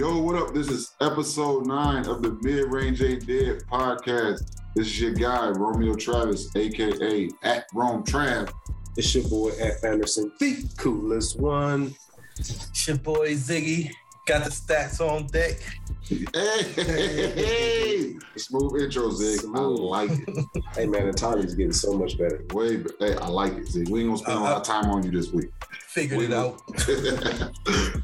Yo, what up? This is episode nine of the Mid Range A Dead podcast. This is your guy, Romeo Travis, aka at Rome Trav. It's your boy F. Anderson, the coolest one. It's your boy Ziggy. Got the stats on deck. Hey, hey, hey. smooth intro, Zig. I like it. Hey man, the timing's getting so much better. Way, but hey, I like it, Zig. We ain't gonna spend a lot of time on you this week. Figured it out.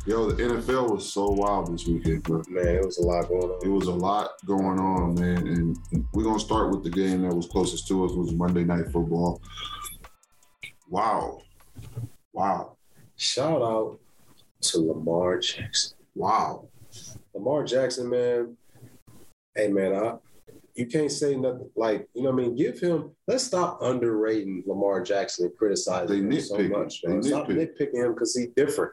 Yo, the NFL was so wild this weekend, bro. Man, it was a lot going on. It was a lot going on, man. And we're gonna start with the game that was closest to us, was Monday Night Football. Wow, wow, Shout out to Lamar Jackson. wow. Lamar Jackson, man. Hey man, I you can't say nothing like you know what I mean. Give him. Let's stop underrating Lamar Jackson and criticizing him so much. They. Stop nitpick. nitpicking him because he's different.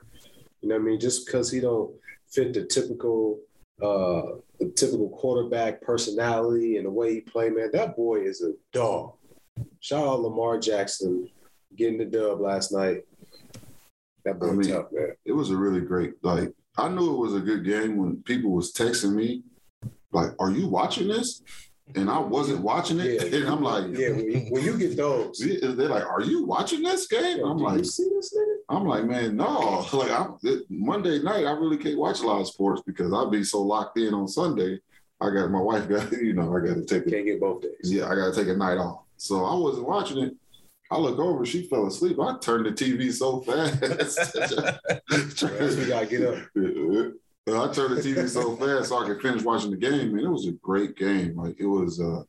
You know what I mean? Just because he don't fit the typical uh the typical quarterback personality and the way he play, man. That boy is a dog. Shout out Lamar Jackson getting the dub last night. That boy I mean, tough, man. It was a really great. Like I knew it was a good game when people was texting me, like, "Are you watching this?" And I wasn't watching it, Yeah. and I'm like, Yeah, when you, when you get those, They're like, "Are you watching this game?" Yo, I'm like, you see this nigga? I'm like, man, no. Like, I'm, it, Monday night, I really can't watch a lot of sports because I'll be so locked in on Sunday. I got my wife got, you know, I got to take it. Can't get both days. Yeah, I got to take a night off. So I wasn't watching it. I look over, she fell asleep. I turned the TV so fast. We gotta get up. I turned the TV so fast so I could finish watching the game, and it was a great game. Like it was, uh,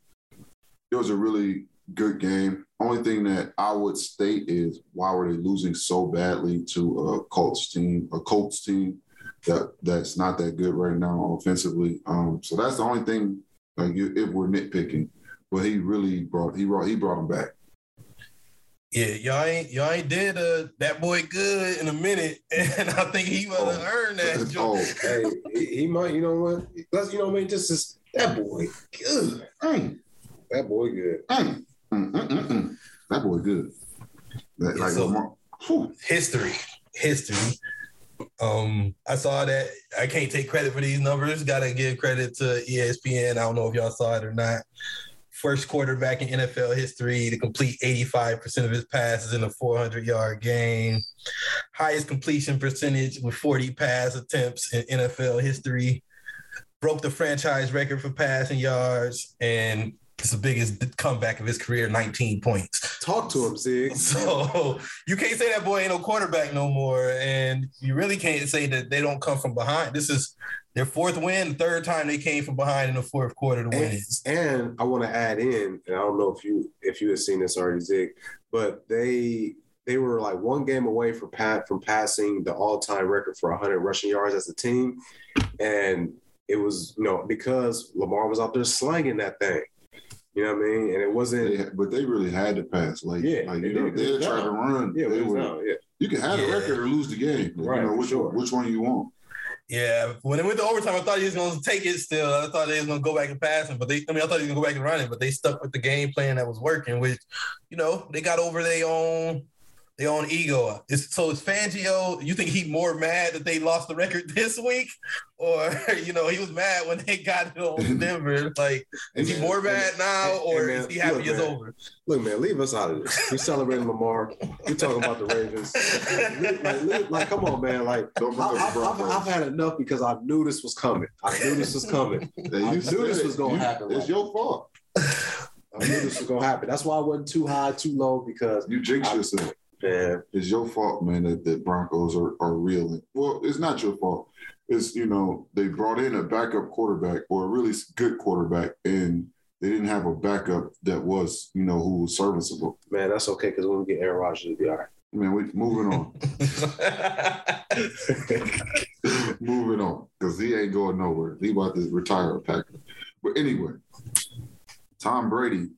it was a really good game. Only thing that I would state is why were they losing so badly to a Colts team, a Colts team that that's not that good right now offensively. Um, so that's the only thing. Like if we're nitpicking, but he really brought he brought he brought him back. Yeah, y'all ain't y'all ain't did uh, that boy good in a minute, and I think he would have Oh. earned that. joint. oh, Hey, he, might, you know what? Let's, you know what I mean? Just, just that boy, good. mm, That boy, good. mm, mm, mm, mm, that boy good. That, like So- whew. history, history. Um, I saw that. I can't take credit for these numbers. Got to give credit to ESPN. I don't know if y'all saw it or not. First quarterback in NFL history to complete 85% of his passes in a 400 yard game. Highest completion percentage with 40 pass attempts in NFL history. Broke the franchise record for passing yards. And it's the biggest comeback of his career 19 points. Talk to him, Zig. So you can't say that boy ain't no quarterback no more, and you really can't say that they don't come from behind. This is their fourth win, the third time they came from behind in the fourth quarter to win And, and I want to add in, and I don't know if you if you have seen this already, Zig, but they they were like one game away from pat from passing the all time record for 100 rushing yards as a team, and it was you know because Lamar was out there slanging that thing. You know what I mean? And it wasn't. They, but they really had to pass. Like, Yeah, like they you know, did. they It was tried to run. Yeah, they it were, now, yeah. You can have Yeah. a record or lose the game. Like, Right, You know, which, sure. which one you want? Yeah, when it went to overtime, I thought he was going to take it. Still, I thought they was going to go back and pass him, but they—I mean, I thought he was going to go back and run it, but they stuck with the game plan that was working. Which, you know, they got over their own their own ego. It's, so is Fangio? You think he more mad that they lost the record this week, or you know, he was mad when they got it on Denver? Like, is he more mad now, or and man, is he happy look, it's man. over? Look, man, leave us out of this. We celebrating Lamar. We talking about the Ravens. like, li- like, come on, man. Like, Don't I, I've, I've, I've had enough because I knew this was coming. I knew this was coming. Hey, I you knew this it. was gonna happen, It's right? your fault. I knew this was gonna happen. That's why I wasn't too high, too low because You jinxed I- yourself. Man, It's your fault, man, that the Broncos are, are reeling. Well, it's not your fault. It's, you know, they brought in a backup quarterback or a really good quarterback, and they didn't have a backup that was, you know, who was serviceable. man, that's okay because when we get Aaron Rodgers, it'll be all right. Man, we moving on. moving on. Because he ain't going nowhere. He about to retire a Packer. But anyway, Tom Brady.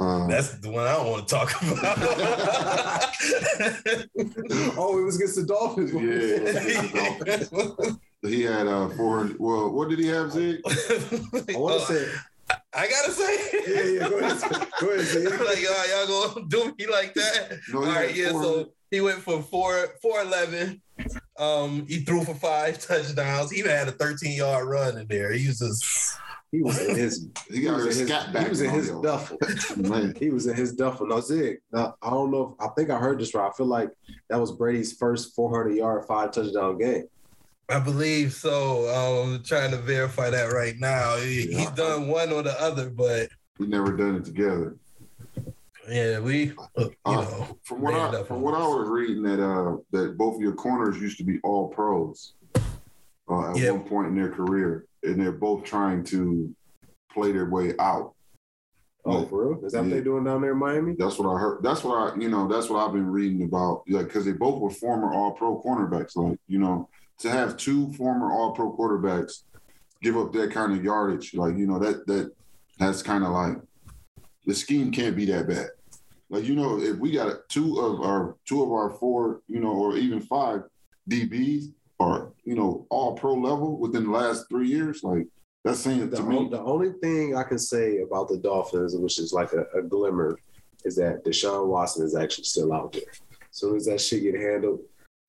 Uh, That's the one I don't want to talk about. oh, it was against the Dolphins. Yeah. he had uh 400. Well, what did he have, Zig? I want to say, I gotta say. yeah, yeah. Go ahead, go ahead. Zig. like, y'all gonna do me like that? No, All he right, had yeah. So he went for four four eleven, Um, he threw for five touchdowns. He even had a 13 yard run in there. He was just He was in his He he got was his in his, scat back. he was in his all duffel. Man, He was in his duffel. No, Zig. Now, I don't know. If, I think I heard this right. I feel like that was Brady's first 400 yard, five touchdown game. I believe so. I'm trying to verify that right now. He, Yeah. He's done one or the other, but we never done it together. yeah, we uh, you Uh, know From what I from what I was reading that uh that both of your corners used to be all pros uh, at Yeah. one point in their career, and they're both trying to play their way out. Oh, Like, for real? Is that what they're doing down there in Miami? That's what I heard. That's what I, you know, that's what I've been reading about. Like, because they both were former All Pro cornerbacks. Like, you know, to have two former All Pro quarterbacks give up that kind of yardage, like, you know, that that that's kind of like the scheme can't be that bad. Like, you know, if we got two of our two of our four, you know, or even five DBs are, you know, All Pro level within the last three years, like that's saying The, to me. the only thing I can say about the Dolphins, which is like a, a glimmer, is that Deshaun Watson is actually still out there. As soon as that shit get handled,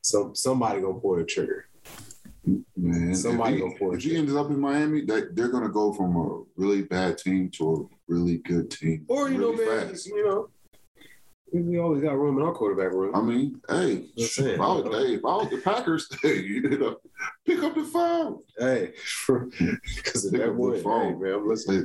some somebody gonna pull the trigger. Man, Somebody if gonna pour he, if he ends up in Miami, that they're gonna go from a really bad team to a really good team. Or you really know, man, fast. you know, we- we always got room in our quarterback room. I mean, hey, if. I was, hey, if I was the Packers, hey, you know, pick up the phone. Hey, because Pick that up the would, hey, man, I'm. Hey,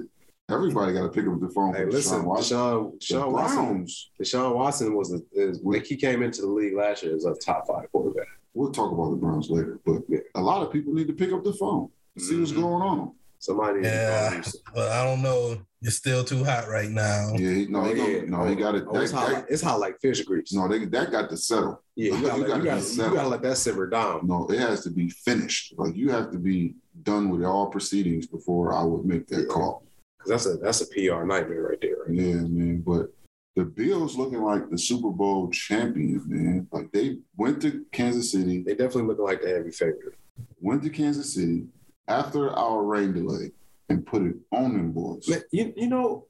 everybody got to pick up the phone. Hey, listen, Deshaun Watson. Deshaun, Deshaun Watson, Browns. Deshaun Watson was a, is, like he came into the league last year as a top five quarterback. We'll talk about the Browns later, but yeah. a lot of people need to pick up the phone, see what's Mhm. going on. Somebody, Yeah. But I don't know. It's still too hot right now. Yeah, he, no, Oh, he yeah. gonna, no, he got it. Oh, it's, hot that- like, it's hot like fish grease. no, they, that got to settle. yeah, you you gotta, let- gotta you, gotta, you gotta let that simmer down. No, it has to be finished. Like you have to be done with all proceedings before I would make that Yeah. call. Because that's a that's a PR nightmare right there. Right? Yeah, man. But the Bills looking like the Super Bowl champion, man. Like they went to Kansas City, They definitely looking like the heavy favorite. went to Kansas City after our rain delay and put it on them boys. Man, you you know,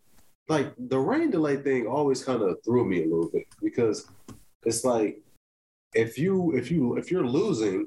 like the rain delay thing always kind of threw me a little bit because it's like if you if you if you're losing,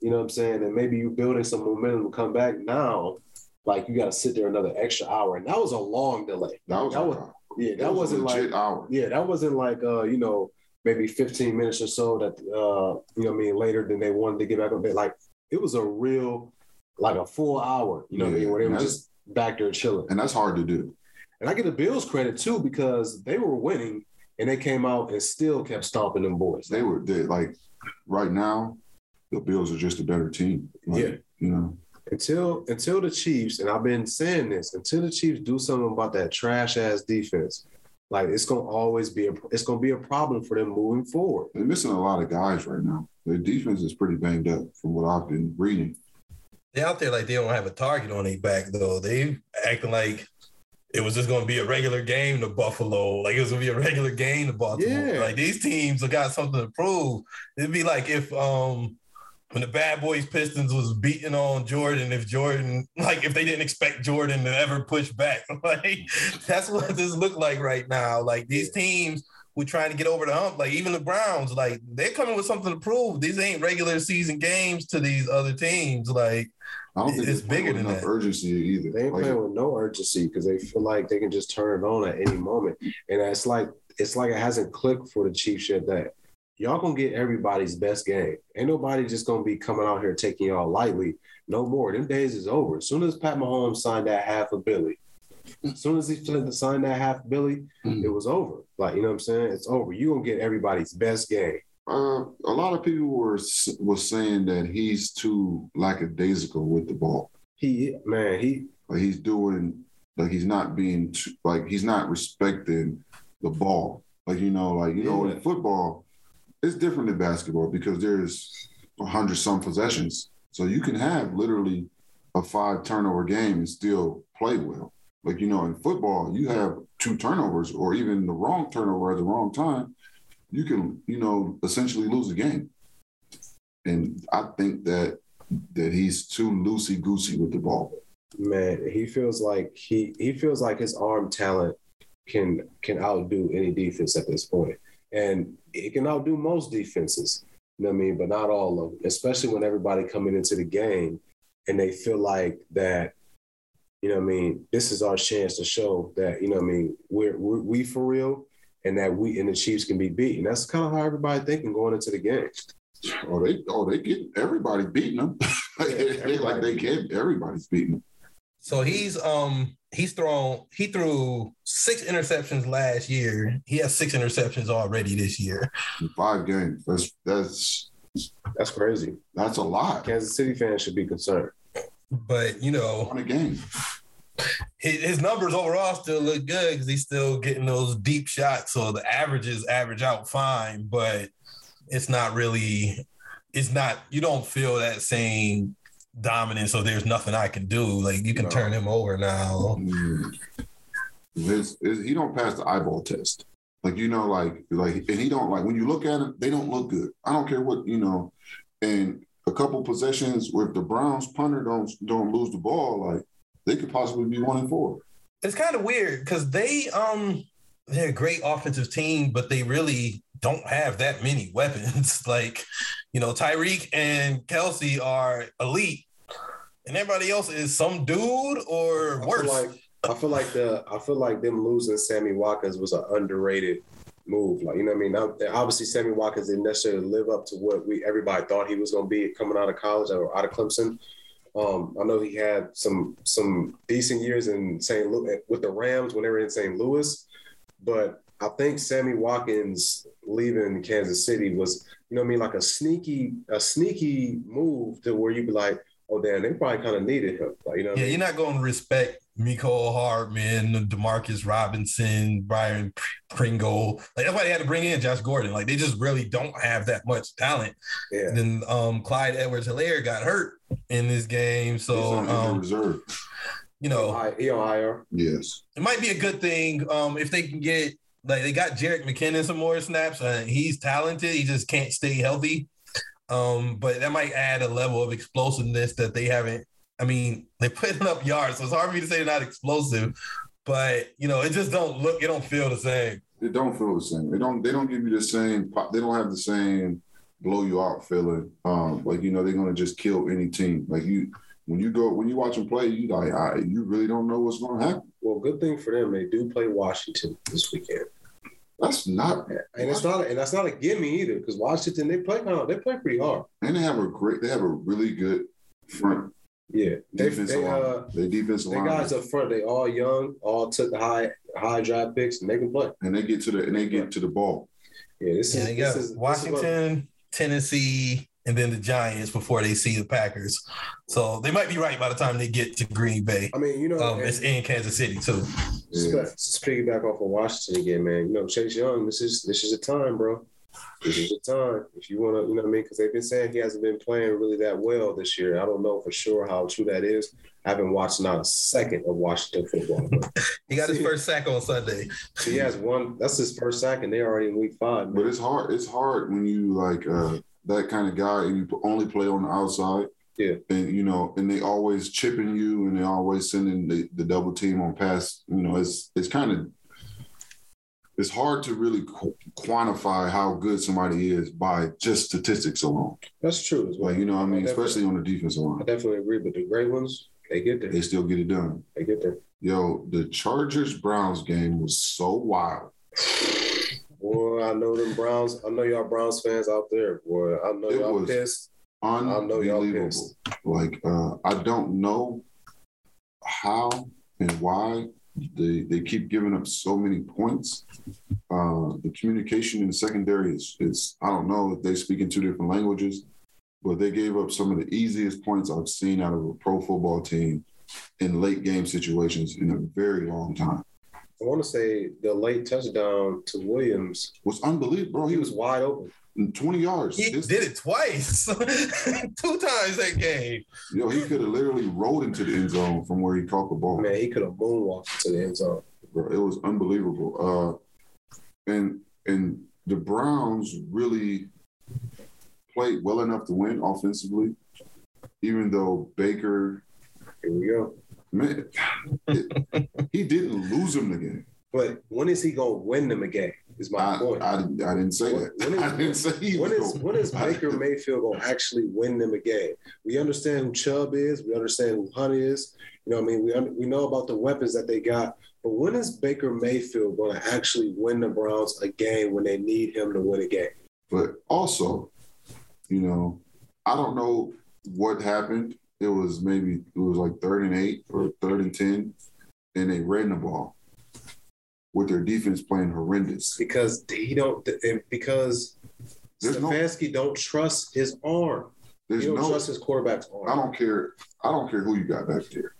you know what I'm saying, and maybe you're building some momentum to come back now, like you got to sit there another extra hour, and that was a long delay. That was, that was- Yeah, it that was wasn't like hour. yeah, that wasn't like uh you know maybe 15 minutes or so that uh you know what I mean later than they wanted to get back on. Like it was a real like a full hour, you know what I mean, Yeah, where they were just back there chilling. And that's hard to do. And I give the Bills credit too because they were winning and they came out and still kept stomping them boys. They were they, like right now, the Bills are just a better team. Like, Yeah. You know, until until the Chiefs, and I've been saying this, until the Chiefs do something about that trash ass defense, like it's gonna always be a it's gonna be a problem for them moving forward. they're missing a lot of guys right now. Their defense is pretty banged up from what I've been reading. They out there like they don't have a target on their back though. They acting like it was just gonna be a regular game to Buffalo. Like it was gonna be a regular game to Baltimore. Yeah. Like these teams have got something to prove. It'd be like if um when the bad boys Pistons was beating on Jordan, if Jordan like if they didn't expect Jordan to ever push back. Like that's what this looked like right now. Like these teams we're trying to get over the hump. Like even the Browns, like they're coming with something to prove. These ain't regular season games to these other teams. Like I don't think It's bigger than enough that. urgency either. They ain't Like, playing with no urgency because they feel like they can just turn it on at any moment. And it's like it's like it hasn't clicked for the Chiefs yet that y'all gonna get everybody's best game. Ain't nobody just gonna be coming out here taking y'all lightly. No more. Them days is over. As soon as Pat Mahomes signed that half a billy, as soon as he signed that half billy, Mhm. it was over. Like you know what I'm saying? It's over. You gonna get everybody's best game. Uh, a lot of people were was saying that he's too lackadaisical with the ball. He man, he Like he's doing, like he's not being, too, like he's not respecting the ball. Like you know, like you know, in football, it's different than basketball because there's a hundred some possessions, so you can have literally a five turnover game and still play well. Like you know, in football, you have two turnovers or even the wrong turnover at the wrong time, you can you know essentially lose a game. And I think that that he's too loosey goosey with the ball. man, he feels like he he feels like his arm talent can can outdo any defense at this point, and it can outdo most defenses. You know what I mean? But not all of them, especially when everybody coming into the game and they feel like that, you know what I mean, this is our chance to show that, you know what I mean, we're, we're we for real and that we and the Chiefs can be beaten. That's kind of how everybody thinking going into the game. Oh, they oh they get everybody beating them. like, Yeah, they, they- like they get everybody's beating them. So he's um he's thrown he threw six interceptions last year. He has six interceptions already this year. five games. That's that's That's crazy. that's a lot Kansas City fans should be concerned. But you know, on a game. his, numbers overall still look good because he's still getting those deep shots. So the averages average out fine, but it's not really, it's not, you don't feel that same dominance. So there's nothing I can do. Like you can No. turn him over now. Mm. His, his, he don't pass the eyeball test. Like you know, like like, and he don't like when you look at him, they don't look good. I don't care what you know. And a couple possessions where if the Browns punter don't don't lose the ball, like they could possibly be one and four. It's kind of weird because they, um, they're a great offensive team, but they really don't have that many weapons. like, you know, Tyreek and Kelce are elite, and everybody else is some dude or I worse. feel like I feel like the I feel like them losing Sammy Watkins was an underrated move. Like you know what I mean. Now, obviously, Sammy Watkins didn't necessarily live up to what we everybody thought he was going to be coming out of college or out of Clemson. Um, I know he had some some decent years in St. Louis with the Rams when they were in St. Louis, but I think Sammy Watkins leaving Kansas City was, you know what I mean, like a sneaky a sneaky move to where you'd be like, oh damn, they probably kind of needed him. Like, you know, what I Yeah, mean? you're not going to respect Mecole Hardman, Demarcus Robinson, Byron Pringle. Like that's why they had to bring in Josh Gordon. Like they just really don't have that much talent. yeah. Then um, Clyde Edwards-Helaire got hurt in this game, so on um, reserve. you know Hi- He on IR. Yes. it might be a good thing um, if they can get like they got Jerick McKinnon some more snaps. Uh, he's talented. He just can't stay healthy. Um, but that might add a level of explosiveness that they haven't. I mean, they're putting up yards, so it's hard for me to say they're not explosive. But you know, it just don't look, it don't feel the same. They don't feel the same. They don't. They don't give you the same. pop- They don't have the same blow you out feeling. Um, like you know, they're gonna just kill any team. Like you, when you go, when you watch them play, you like, I, you really don't know what's gonna happen. Well, good thing for them, they do play Washington this weekend, That's not. and it's not and that's not a gimme either because Washington they play kind of they play pretty hard. And they have a great. They have a really good front Yeah, they defensive they line. uh they defensive they line, guys up front they all young, all took the high high draft picks and they can play. and they get to the and they get to the ball. Yeah, this is this got is this is Washington, Tennessee, and then the Giants before they see the Packers. So they might be right by the time they get to Green Bay. I mean, you know, Um, it's in Kansas City too. Yeah. Just piggyback off of Washington again, man. You know, Chase Young, this is this is a time, bro. This is a time. If you want to, you know what I mean? Because they've been saying he hasn't been playing really that well this year. I don't know for sure how true that is. I haven't watched not a second of Washington football. He got his first sack on Sunday. so he has one. That's his first sack, and they're already in week five. But it's hard. It's hard when you like uh, that kind of guy and you only play on the outside. Yeah. And you know, and they always chipping you, and they always sending the, the double team on pass. You know, it's it's kind of it's hard to really qu- quantify how good somebody is by just statistics alone. That's true as well. Like you know, what I mean, Definitely. especially on the defensive I line, definitely agree. But the great ones, they get there. they still get it done. They get there. Yo, the Chargers Browns game was so wild. Boy, I know them Browns. I know y'all Browns fans out there. Boy, I know It y'all pissed. I know y'all Unbelievable. pissed. Like uh, I don't know how and why they they keep giving up so many points. Uh, the communication in the secondary is is I don't know if they speak in two different languages, but they gave up some of the easiest points I've seen out of a pro football team in late game situations in a very long time. I want to say the late touchdown to Williams. Was unbelievable, bro. He He was wide open. 20 yards. He This- did it twice, two times that game. Yo, he could have literally rolled into the end zone from where he caught the ball. Man, he could have moonwalked to the end zone. bro. It was unbelievable. Uh, and and the Browns really played well enough to win offensively, even though Baker, Here we go. man, it- he didn't lose him the game. But when is he gonna win them a game? Is my I, point. I, didn't- I didn't say When- that. when is- I didn't say he when is when is Baker Mayfield gonna actually win them a game? We understand who Chubb is. We understand who Hunt is. You know, what I mean, we we know about the weapons that they got. But when is Baker Mayfield going to actually win the Browns a game when they need him to win a game? But also, you know, I don't know what happened. It was maybe it was like third and eight or third and ten, and they ran the ball with their defense playing horrendous. Because he don't. Because There's no- Stefanski don't trust his arm. There's he don't no. trust his quarterback's arm. I don't care. I don't care who you got back there.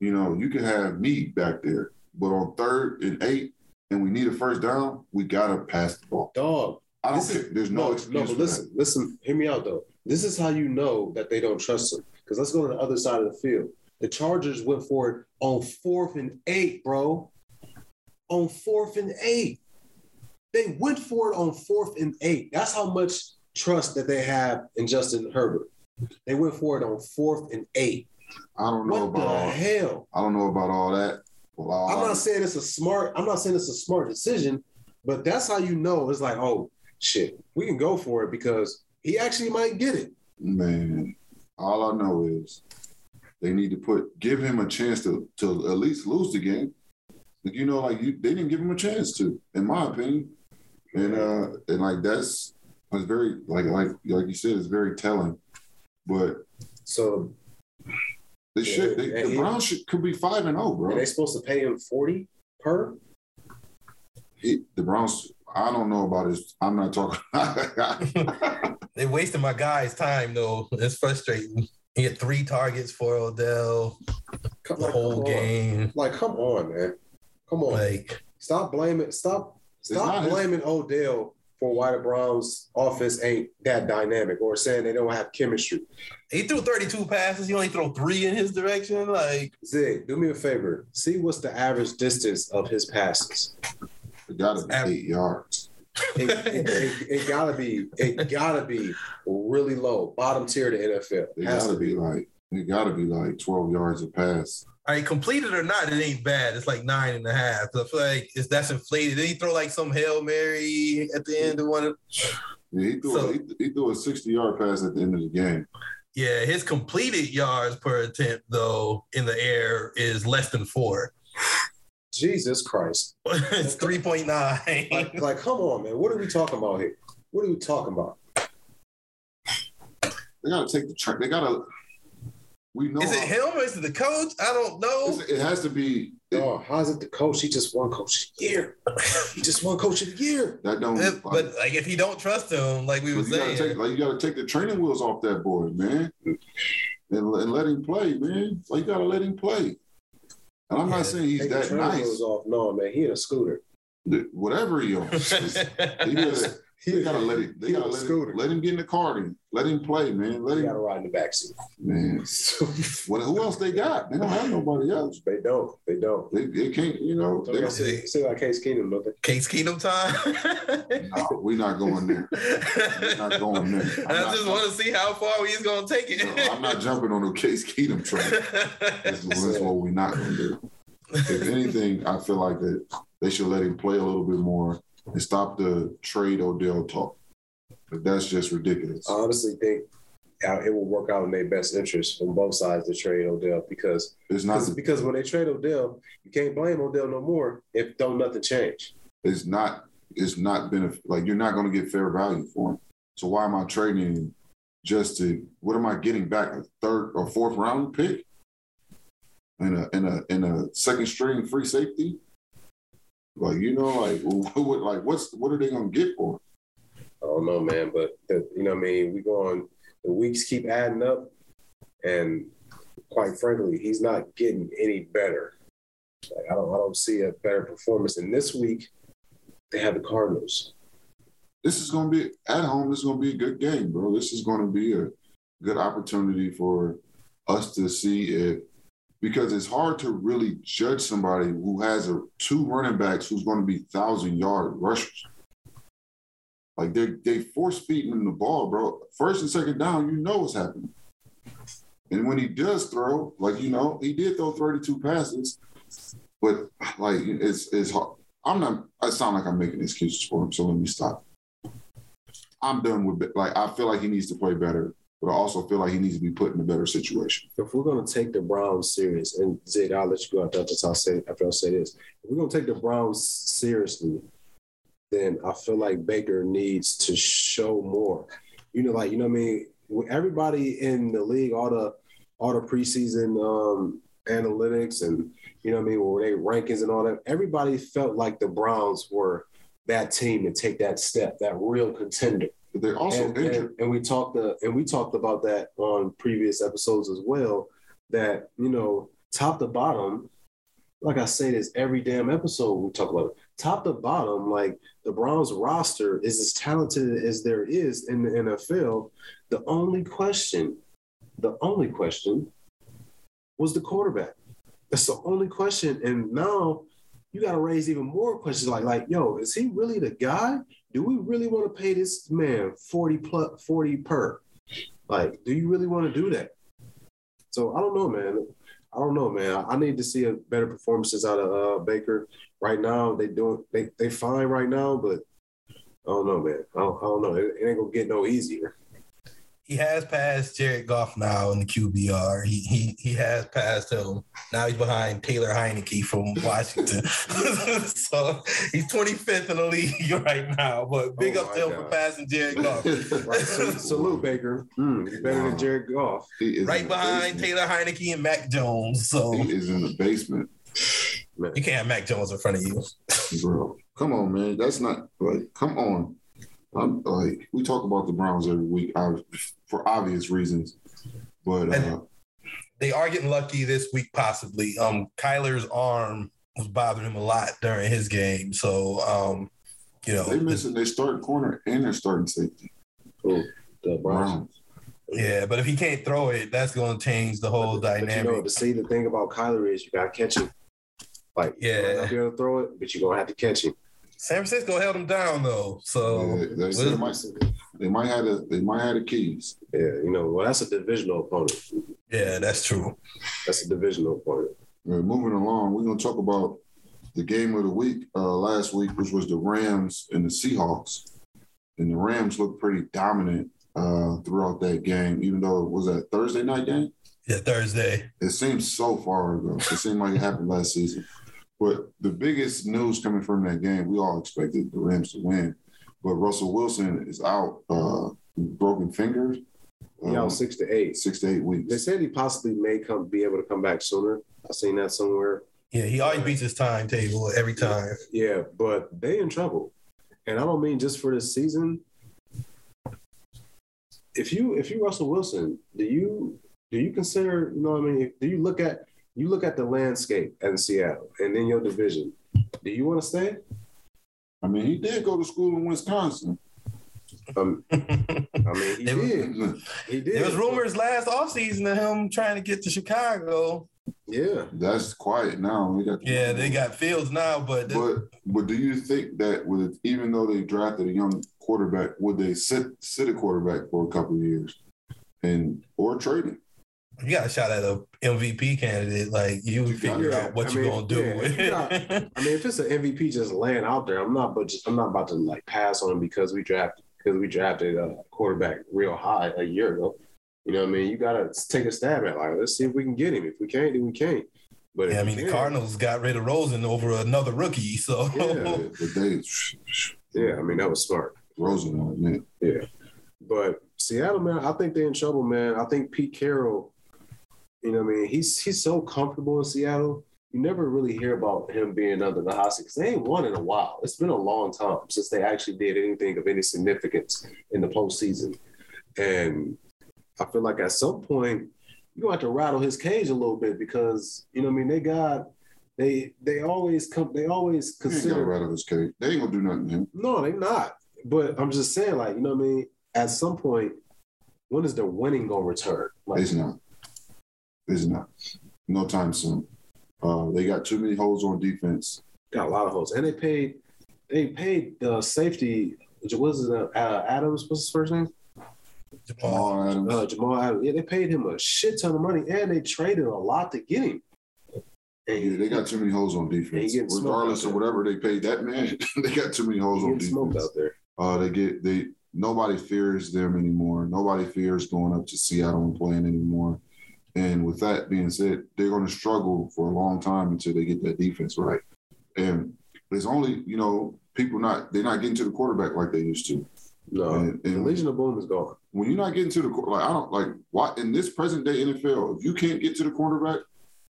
You know, you can have me back there, but on third and eight, and we need a first down, we gotta pass the ball. Dog. I don't is- care. There's no, No, excuse no, but listen, listen, hear me out though. This is how you know that they don't trust him. Because let's go to the other side of the field. The Chargers went for it on fourth and eight, bro. On fourth and eight. They went for it on fourth and eight. That's how much trust that they have in Justin Herbert. They went for it on fourth and eight. I don't know What the about all. hell? I don't know about all that. Well, I'm not saying it's a smart. I'm not saying it's a smart decision, but that's how you know it's like, oh shit, we can go for it because he actually might get it. Man, all I know is they need to put give him a chance to to at least lose the game. Like, you know, like you, they didn't give him a chance to, in my opinion. And uh and like that's was very like like like you said, it's very telling. But So they Yeah, should they, the he- Browns should, could be five and zero, are they supposed to pay him forty per? He, the Browns. I don't know about his. I'm not talking. They wasted my guy's time though. It's frustrating. He had three targets for Odell Come, the like, whole come on. game. Like, come on, man. Come on. Like stop blaming. Stop. not Stop his- blaming Odell for why the Browns' offense ain't that dynamic, or saying they don't have chemistry. he threw 32 passes. He only threw three in his direction. Like Zig, do me a favor. See what's the average distance of his passes. it got to be eight yards. It, it, it- it gotta be. It gotta be really low, bottom tier of the NFL. It Has got to to be like it got to be like 12 yards a pass. I mean, completed or not, it ain't bad. It's like nine and a half. I feel like it's that's inflated. Then he throw like some hail mary at the end of one. Of, Yeah, he threw, So- a, he, he threw a 60 yard pass at the end of the game. yeah, his completed yards per attempt though in the air is less than four. Jesus Christ. it's three point nine. Like, like, come on, man. What are we talking about here? What are we talking about? They got to take the track. They got to. We know Is it him or is it the coach? I don't know. It's- it has to be. It, Oh, how's it the coach? He just won coach of the year. He just won coach of the year. that don't. If- like, but like if he don't trust him, like we but were you gotta saying, take like you got to take the training wheels off that boy, man, and, and let him play, man. Like you got to let him play. And I'm Yeah, not saying he's Take the that training nice. wheels Off. No, man, he in a scooter. Whatever he owns, he gotta, they gotta let it. They He gotta a let, scooter. him, let him get in the car. Then. Let him play, man. Let him, got to ride in the backseat. man. What, who else they got? They don't have nobody else. They don't. They don't. They, they can't, you know. So They they don't, say, say like Case Keenum, don't they? Case Keenum time. no, we're not going there. not going there. I'm I not- just want to see how far he's gonna take it. No, I'm not jumping on the Case Keenum train. That's, that's what we're not going to do. If anything, I feel like that they should let him play a little bit more and stop the trade Odell talk. That's just ridiculous. I honestly think it will work out in their best interest from both sides to trade Odell because It's not. because, because when they trade Odell, you can't blame Odell no more if don't nothing change. It's not. It's not benefit. Like you're not going to get fair value for him. So why am I trading him just to? What am I getting back? A third or fourth round pick? And a and a and a second string free safety? Like you know, like what? Like what's what are they going to get for? him? I don't know, man, but the, you know, what I mean, we going the weeks keep adding up, and quite frankly, he's not getting any better. Like I don't, I don't see a better performance. And this week, they have the Cardinals. this is going to be at home. This is going to be a good game, bro. This is going to be a good opportunity for us to see if because it's hard to really judge somebody who has a two running backs who's going to be thousand yard rushers. Like they they force feeding him the ball, bro. First and second down, you know what's happening. And when he does throw, like you know, he did throw 32 passes, but like it's it's hard. I'm not. I sound like I'm making excuses for him, so let me stop. I'm done with it. Like I feel like he needs to play better, but I also feel like he needs to be put in a better situation. If we're gonna take the Browns serious, and Zig, I'll let you go after I say after I say this. If we're gonna take the Browns seriously, then I feel like Baker needs to show more. You know, like you know what I mean. Everybody in the league, all the all the preseason um, analytics and you know what I mean, where they rankings and all that. Everybody felt like the Browns were that team to take that step, that real contender. But they're also and, injured. and, and we talked uh, and we talked about that on previous episodes as well. That you know, top to bottom, like I say this every damn episode we talk about it. Top to bottom, like the Browns roster is as talented as there is in the NFL. The only question, the only question was the quarterback. That's the only question. And now you got to raise even more questions like, like, yo, is he really the guy? Do we really want to pay this man 40 plus 40 per? Like, do you really want to do that? So I don't know, man. I don't know, man. I need to see a better performances out of uh, Baker. Right now, they doing they they fine right now, but I don't know, man. I don't, I don't know. It, it ain't gonna get no easier he has passed Jared Goff now in the QBR. He he he has passed him. Now he's behind Taylor Heinicke from Washington. so he's 25th in the league right now. But big Oh up to him my for passing Jared Goff. Right, salute, Baker. Mm, he's better than Jared Goff. He is right behind. Taylor Heinicke and Mac Jones. So He is in the basement, Man. you can't have Mac Jones in front of you. bro. Come on, man. That's not like. Come on. I'm like we talk about the Browns every week ob- for obvious reasons, but uh, They are getting lucky this week, possibly. Um, Kyler's arm was bothering him a lot during his game. So um, you know, they missing. They start corner and they're starting safety. Who? The Browns. Browns. yeah, but if he can't throw it, that's going to change the whole But dynamic. you know, to see the thing about Kyler is you got to catch him. Like, Yeah. you might not be able to throw it, but you're going to have to catch him. San Francisco held them down though. So Yeah, they, they, might, they might have the they might have the keys. Yeah, you know, well, that's a divisional opponent. yeah, that's true. That's a divisional opponent. Moving along, we're gonna talk about the game of the week uh, last week, which was the Rams and the Seahawks. And the Rams looked pretty dominant uh, throughout that game, even though it was a Thursday night game. Yeah, Thursday. It seems so far ago. It seemed like it happened last season. But the biggest news coming from that game, we all expected the Rams to win. But Russell Wilson is out, uh, broken fingers. Yeah, Uh, six to eight. six to eight weeks. They said he possibly may come be able to come back sooner. I seen that somewhere. Yeah, he always beats his timetable every time. Yeah, but they in trouble. And I don't mean just for this season. If you if you Russell Wilson, do you do you consider, you know what I mean, do you look at you look at the landscape in Seattle and in your division. Do you want to stay? I mean, he did go to school in Wisconsin. Um, I mean, he They were- did. He did. There was rumors last offseason of him trying to get to Chicago. Yeah. That's quiet now. We got Yeah, they got Fields now, but But but do you think that with even though they drafted a young quarterback, would they sit sit a quarterback for a couple of years and or trade him? You got a shot at a MVP candidate. Like you You figure got out what I you're gonna do. yeah, with you. I mean, if it's an MVP just laying out there, I'm not but just I'm not about to like pass on him because we drafted because we drafted a quarterback real high a year ago. You know what I mean? You gotta take a stab at like let's see if we can get him. If we can't, then we can't. But yeah, I mean the Cardinals got rid of Rosen over another rookie, so Yeah. But they Yeah, I mean that was smart. Rosen on Yeah, But Seattle, man, I think they're in trouble, man. I think Pete Carroll, you know, what I mean, he's he's so comfortable in Seattle. You never really hear about him being under the hot seat because they ain't won in a while. It's been a long time since they actually did anything of any significance in the postseason. And I feel like at some point you're gonna have to rattle his cage a little bit because you know, what I mean, they got they they always come they always He ain't got consider of his cage. They ain't gonna do nothing to him. no, they not. But I'm just saying, like, you know what I mean? At some point, when is the winning gonna return? Like, It's not. It's not. No time soon. Uh, they got too many holes on defense. got a lot of holes. And they paid they paid the safety what was it uh, Adams, what's his first name? Jamal Adams. Uh, Jamal Adams. Yeah, they paid him a shit ton of money and they traded a lot to get him. And Yeah, they got too many holes on defense. Regardless of whatever they paid that man, they got too many holes on defense. out there. Uh, they get they nobody fears them anymore. Nobody fears going up to Seattle and playing anymore. And with that being said, they're going to struggle for a long time until they get that defense right. And there's only you know people not they're not getting to the quarterback like they used to. No, And- the Legion of Boom is gone. When you're not getting to the like I don't like what in this present day NFL, if you can't get to the quarterback,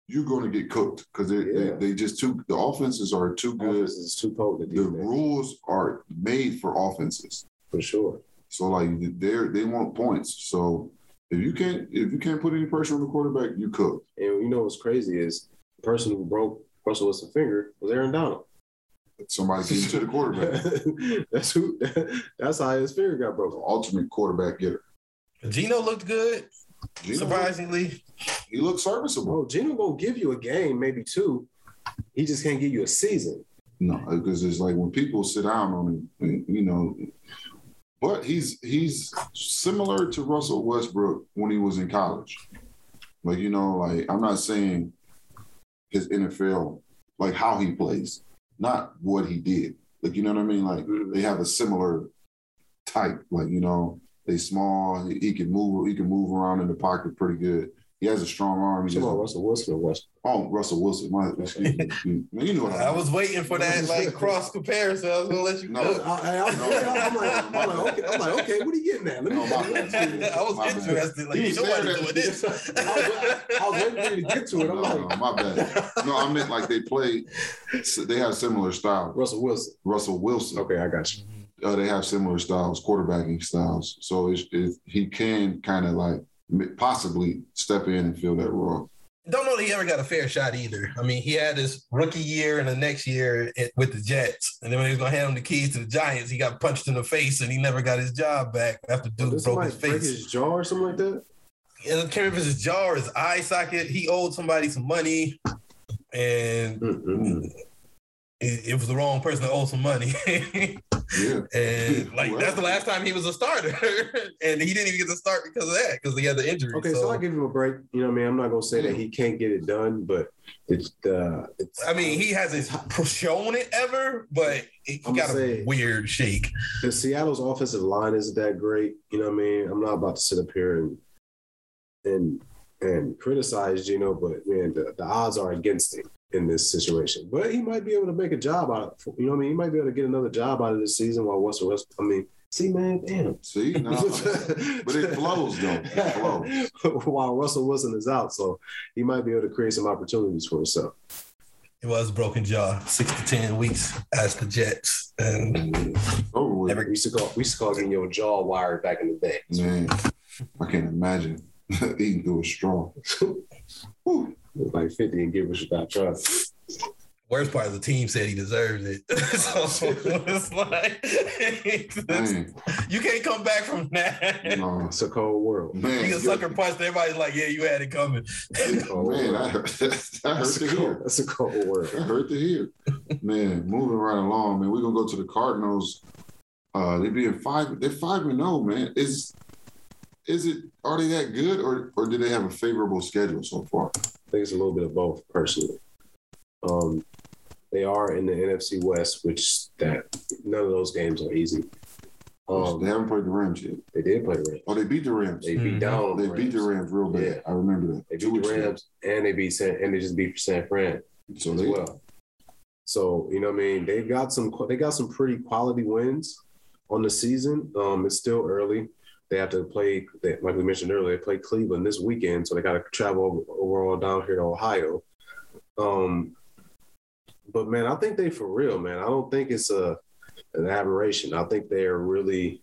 you're going to get cooked because they, Yeah. they they just too the offenses are too good. Offense is too potent. The days, rules are made for offenses. for sure. So like they're they want points. So if you can't if you can't put any pressure on the quarterback, you cook. And you know what's crazy is the person who broke Russell Wilson's finger was Aaron Donald. Somebody getting to the quarterback. that's who. That's how his finger got The broken. ultimate quarterback getter. Geno looked good, Geno, surprisingly. he looks serviceable. Bro, Geno gonna give you a game, maybe two. He just can't give you a season. No, because it's like when people sit down on him, you know. But he's he's similar to Russell Westbrook when he was in college. Like you know, like I'm not saying his NFL, like how he plays, not what he did. Like you know what I mean? Like Mhm. they have a similar type. Like you know, they small. He, he can move. He can move around in the pocket pretty good. He has a strong arm. He Come on, Russell Wilson West. oh, Russell Wilson. My, excuse me. You, you know what I was waiting for that like cross comparison. I was gonna let you No. know. I, I, am like, I'm like, okay, I'm like, okay, what are you getting at? Let me. No, my bad. I was My bad. interested. Like, He you was know there doing that- this. I was waiting for you to get to it. I'm No, like, no, my bad. No, I meant like they play. They have similar style. Russell Wilson. Russell Wilson. Okay, I got you. Uh, they have similar styles, quarterbacking styles. So it's, it's, he can kind of like possibly step in and fill that role. Don't know that he ever got a fair shot either. I mean, he had his rookie year and the next year it- with the Jets, and then when he was gonna hand him the keys to the Giants, he got punched in the face and he never got his job back after Duke Did oh, broke somebody his face. his jaw or something like that? And I can't remember if his jaw or his eye socket. He owed somebody some money, and Mm-mm. it, it was the wrong person to owe some money. Yeah. and like that's the last time he was a starter, and he didn't even get to start because of that because he had the injury. Okay, so, I give him a break. You know what I mean? I'm not gonna say that he can't get it done, but it's uh it's I mean, he hasn't shown it ever, but he I'm got gonna a say- weird shake. the Seattle's offensive line isn't that great. You know what I mean? I'm not about to sit up here and and and criticize Geno, but man, the, the odds are against him in this situation. But he might be able to make a job out of you know what I mean? He might be able to get another job out of this season while Russell West. I mean, see, man, damn. See, no, but it flows though. It flows. while Russell Wilson is out, so he might be able to create some opportunities for himself. It was broken jaw, six to ten weeks as the Jets, and Over with. Never- We used to call we used to call getting your jaw wired back in the day. Man, I can't imagine eating through a straw. Whew. It was like 50 and give us without trying. worst part of the team said he deserves it. so it's like Man, you can't come back from that. no. It's a cold world. Man, You get sucker punched. Everybody's like, "Yeah, you had it coming." man, I heard, I That's a to cold, hear. that's a cold word. I hurt to hear. Man, moving right along, man. We're gonna go to the Cardinals. Uh they being five, they're five and oh, man. Is is it are they that good or or do they have a favorable schedule so far? I think it's a little bit of both, personally. Um, they are in the NFC West, which that none of those games are easy. Oh, they Um, haven't played the Rams yet. they did play the Rams. Oh, they beat the Rams. They They, beat Mhm. down. on the beat the Rams real bad. Yeah. I remember that. They beat weeks the ago. Rams, and they beat San, and they just beat San Fran So as they well. So you know, what I mean, they've got some they got some pretty quality wins on the season. Um, it's still early. They have to play, they, like we mentioned earlier, they play Cleveland this weekend, so they got to travel over, overall down here to Ohio. Um, but man, I think they for real, man. I don't think it's a an aberration. I think they're really,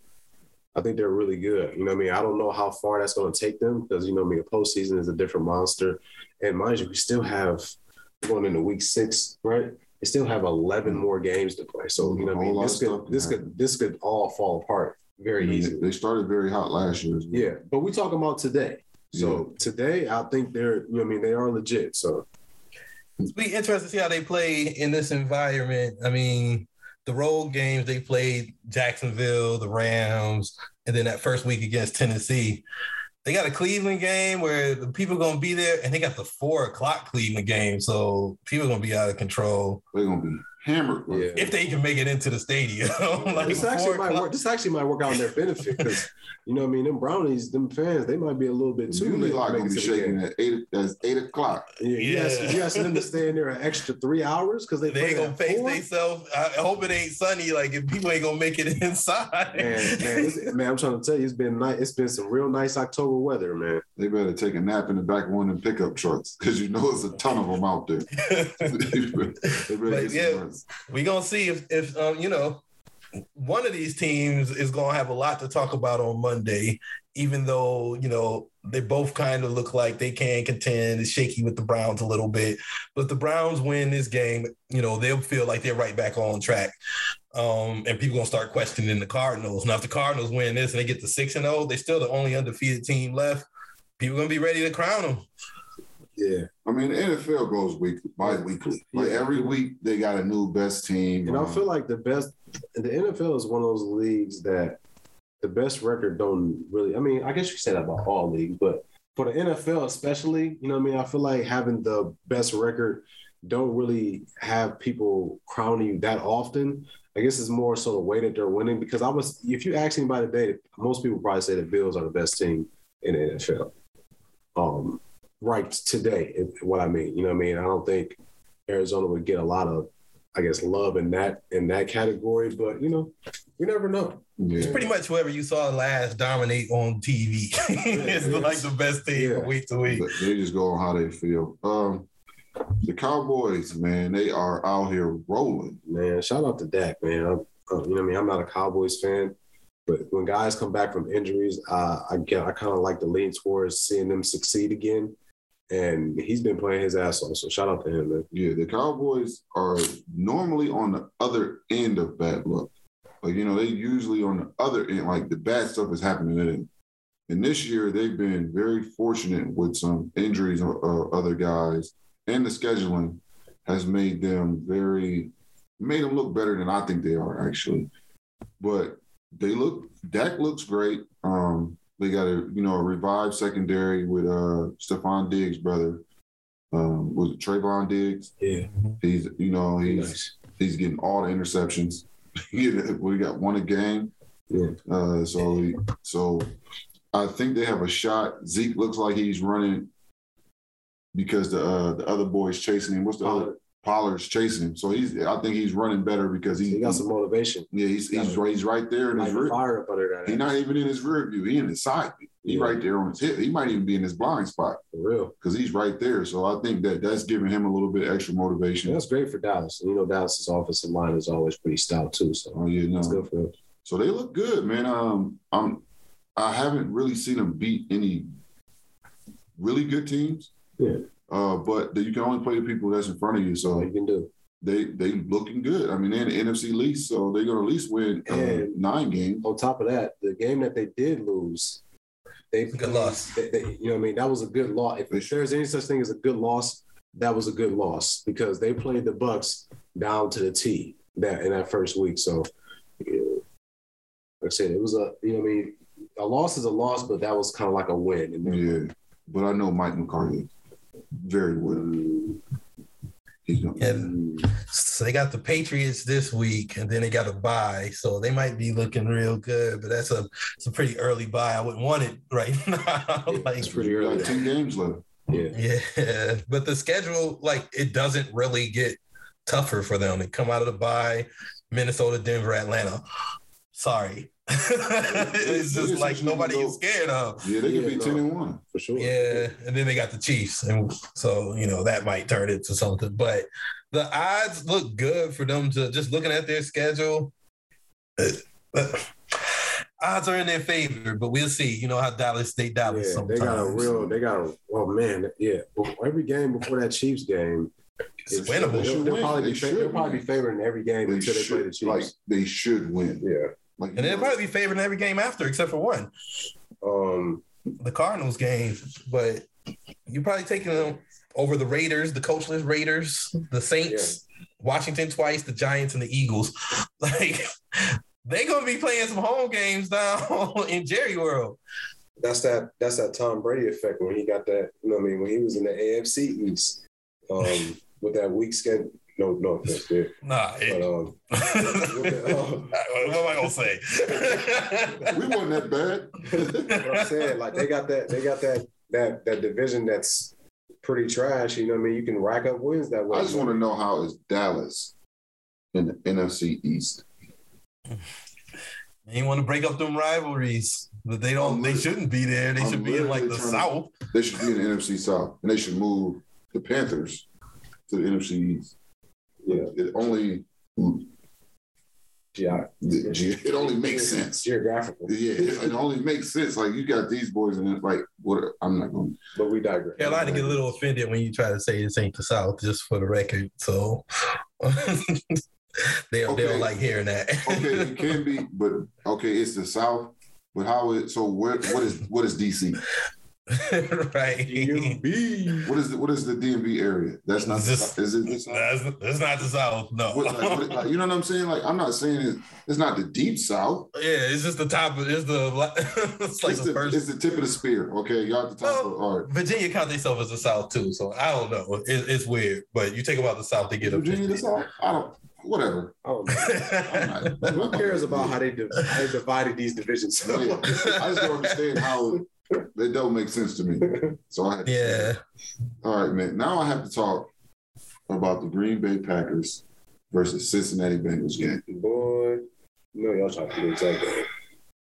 I think they're really good. You know what I mean? I don't know how far that's going to take them because you know I mean. Postseason is a different monster, and mind you, we still have going into week six, right? They still have eleven more games to play. So you know what I mean. This could this could this could all fall apart very I mean, easily. They started very hot last year. well. Yeah, but we talking about today. So today, I think they're, you know, I mean, they are legit. So It'll be interesting to see how they play in this environment. I mean, the road games they played Jacksonville, the Rams, and then that first week against Tennessee. they got a Cleveland game where the people gonna be there, and they got the four o'clock Cleveland game, so people gonna be out of control They're gonna be hammered. Yeah. if they can make it into the stadium. like this actually might o'clock. work. This actually might work out in their benefit because you know what I mean. Them brownies, them fans, they might be a little bit too Unity late. lock to gonna be shaking at eight. That's eight o'clock. Yeah, you, Yeah. ask, you asking them to stay in there an extra three hours because they They play ain't gonna at face themselves. I hope it ain't sunny. Like if people ain't gonna make it inside. Man, man, man, I'm trying to tell you, it's been nice. It's been some real nice October weather, man. They better take a nap in the back of one of them pickup trucks because you know there's a ton of them out there. they better, they better But get some yeah. We gonna see if if um, you know one of these teams is gonna have a lot to talk about on Monday, even though you know they both kind of look like they can contend. It's shaky with the Browns a little bit, but the Browns win this game, you know they'll feel like they're right back on track. Um, and people gonna start questioning the Cardinals. Now, if the Cardinals win this and they get to six and zero, they're still the only undefeated team left. People gonna be ready to crown them. Yeah, I mean, the NFL goes weekly, bi-weekly. Like Yeah. every week, they got a new best team. and I Um, feel like the best. The NFL is one of those leagues that the best record don't really. I mean, I guess you could say that about all leagues, but for the NFL especially, you know, what I mean, I feel like having the best record don't really have people crowning you that often. I guess it's more so the way that they're winning because I was, if you ask anybody today, most people probably say the Bills are the best team in the NFL. Um, right today, if, what I mean, you know what I mean? I don't think Arizona would get a lot of, I guess, love in that in that category, but you know, you never know. It's pretty much whoever you saw last dominate on TV. it's yeah. like the best team Yeah. from week to week. They just go on how they feel. Um, the Cowboys, man, they are out here rolling. Man, shout out to Dak, man. I'm, uh, you know what I mean? I'm not a Cowboys fan, but when guys come back from injuries, uh, I get I kind of like to lean towards seeing them succeed again. And he's been playing his ass off. So shout out to him, man. Yeah, the Cowboys are normally on the other end of bad luck. Like, you know, they usually on the other end, like the bad stuff is happening to them. And this year, they've been very fortunate with some injuries uh, other guys, and the scheduling has made them very, made them look better than I think they are, actually. But they look, Dak looks great. Um, they got a, you know, a revived secondary with uh Stefon Diggs' brother. Um, was it Trevon Diggs? Yeah. He's, you know, he's Nice. he's getting all the interceptions. We got one a game. Yeah. Uh, so he, so I think they have a shot. Zeke looks like he's running because the uh, the other boy's chasing him. What's the other? Pollard's chasing him. So he's I think he's running better because he, He got some motivation. yeah he's he's right he's right there in his rear. fire up under that. He's not even in his rear view. He in his side view. He Yeah. right there on his hip. He might even be in his blind spot For real. because he's right there. So I think that that's giving him a little bit extra motivation. That's great for Dallas. And you know, Dallas's offensive line is always pretty stout too. So Oh yeah, no. that's good for him. So they look good, man. Um, I'm I haven't really seen them beat any really good teams. Yeah. Uh, but you can only play the people that's in front of you. So you can do. they they looking good. I mean, they're in the NFC least, so they're gonna at least win uh, nine games. on top of that, the game that they did lose, they Good loss. they- they- you know what I mean? That was a good loss. If, if there's any such thing as a good loss, that was a good loss because they played the Bucs down to the T that in that first week. So, you know, like I said, it was a you know what I mean. A loss is a loss, but that was kind of like a win. Yeah, but I know Mike McCarthy very well. And so they got the Patriots this week, and then they got a bye, so they might be looking real good. But that's a it's a pretty early bye. I wouldn't want it right now. like, it's pretty early. got ten games left. Yeah, yeah, but the schedule, like, it doesn't really get tougher for them. They come out of the bye, Minnesota, Denver, Atlanta. Sorry, it's just like nobody is scared of. Yeah, they could Yeah, be no. ten and one. for sure. Yeah, and then they got the Chiefs, and so you know that might turn into something. But the odds look good for them to just looking at their schedule. uh, uh, odds are in their favor, but we'll see. You know how Dallas they Dallas Yeah, sometimes. they got a real. They got a. Well, man, yeah. Every game before that Chiefs game, it's it's- winnable. They should They'll, they'll win. probably They be should they'll probably be win. favored in every game They until they play the Chiefs. like they should win. yeah. Like And they'll probably be favored in every game after, except for one, Um. the Cardinals game. But you're probably taking them over the Raiders, the coachless Raiders, the Saints, Washington twice, the Giants, and the Eagles. Like they're gonna be playing some home games down in Jerry World. that's that that's that Tom Brady effect when he got that. You know what I mean? When he was in the AFC East um, with that weak schedule. No, no offense, dude. Nah. It, But um, what am I gonna say? We weren't that bad. what I'm saying, like they got that, they got that that that division that's pretty trash. You know what I mean? You can rack up wins that way. I just want to know how is Dallas in the NFC East? You want to break up them rivalries, but they don't. They shouldn't be there. They I'm should be in like the literally trying to- South. They should be in the NFC South, and they should move the Panthers to the NFC East. Yeah. It only yeah, it only makes sense. geographical. Yeah, it, it only makes sense. Like you got these boys, and it's like what? I'm not going. But we digress. Yeah, I like to get a little offended when you try to say this ain't the South, just for the record. So they don't, they don't like hearing that. Okay, it can be, but okay, it's the South. But how it? So what? What is what is DC? right. DMV. What is the, what is the DMV area? That's not. Is The, this- is it the South? That's, that's not the South. No. What, like, what, like, you know what I'm saying? Like I'm not saying it, it's not the deep South. yeah, it's just the top of it's the it's like it's, the, the, first. it's the tip of the spear. Okay, y'all at the top. No. of, all right. Virginia counts themselves as the South too, so I don't know. It, it's weird, but you take about the South, they get Virginia the. South. I don't. Whatever. Oh, I'm not- who cares about how they, div- how they divided these divisions? Yeah. I just don't understand how they don't make sense to me. So I had to yeah, All right, man. Now I have to talk about the Green Bay Packers versus Cincinnati Bengals game. Boy, no, y'all trying to lose that game.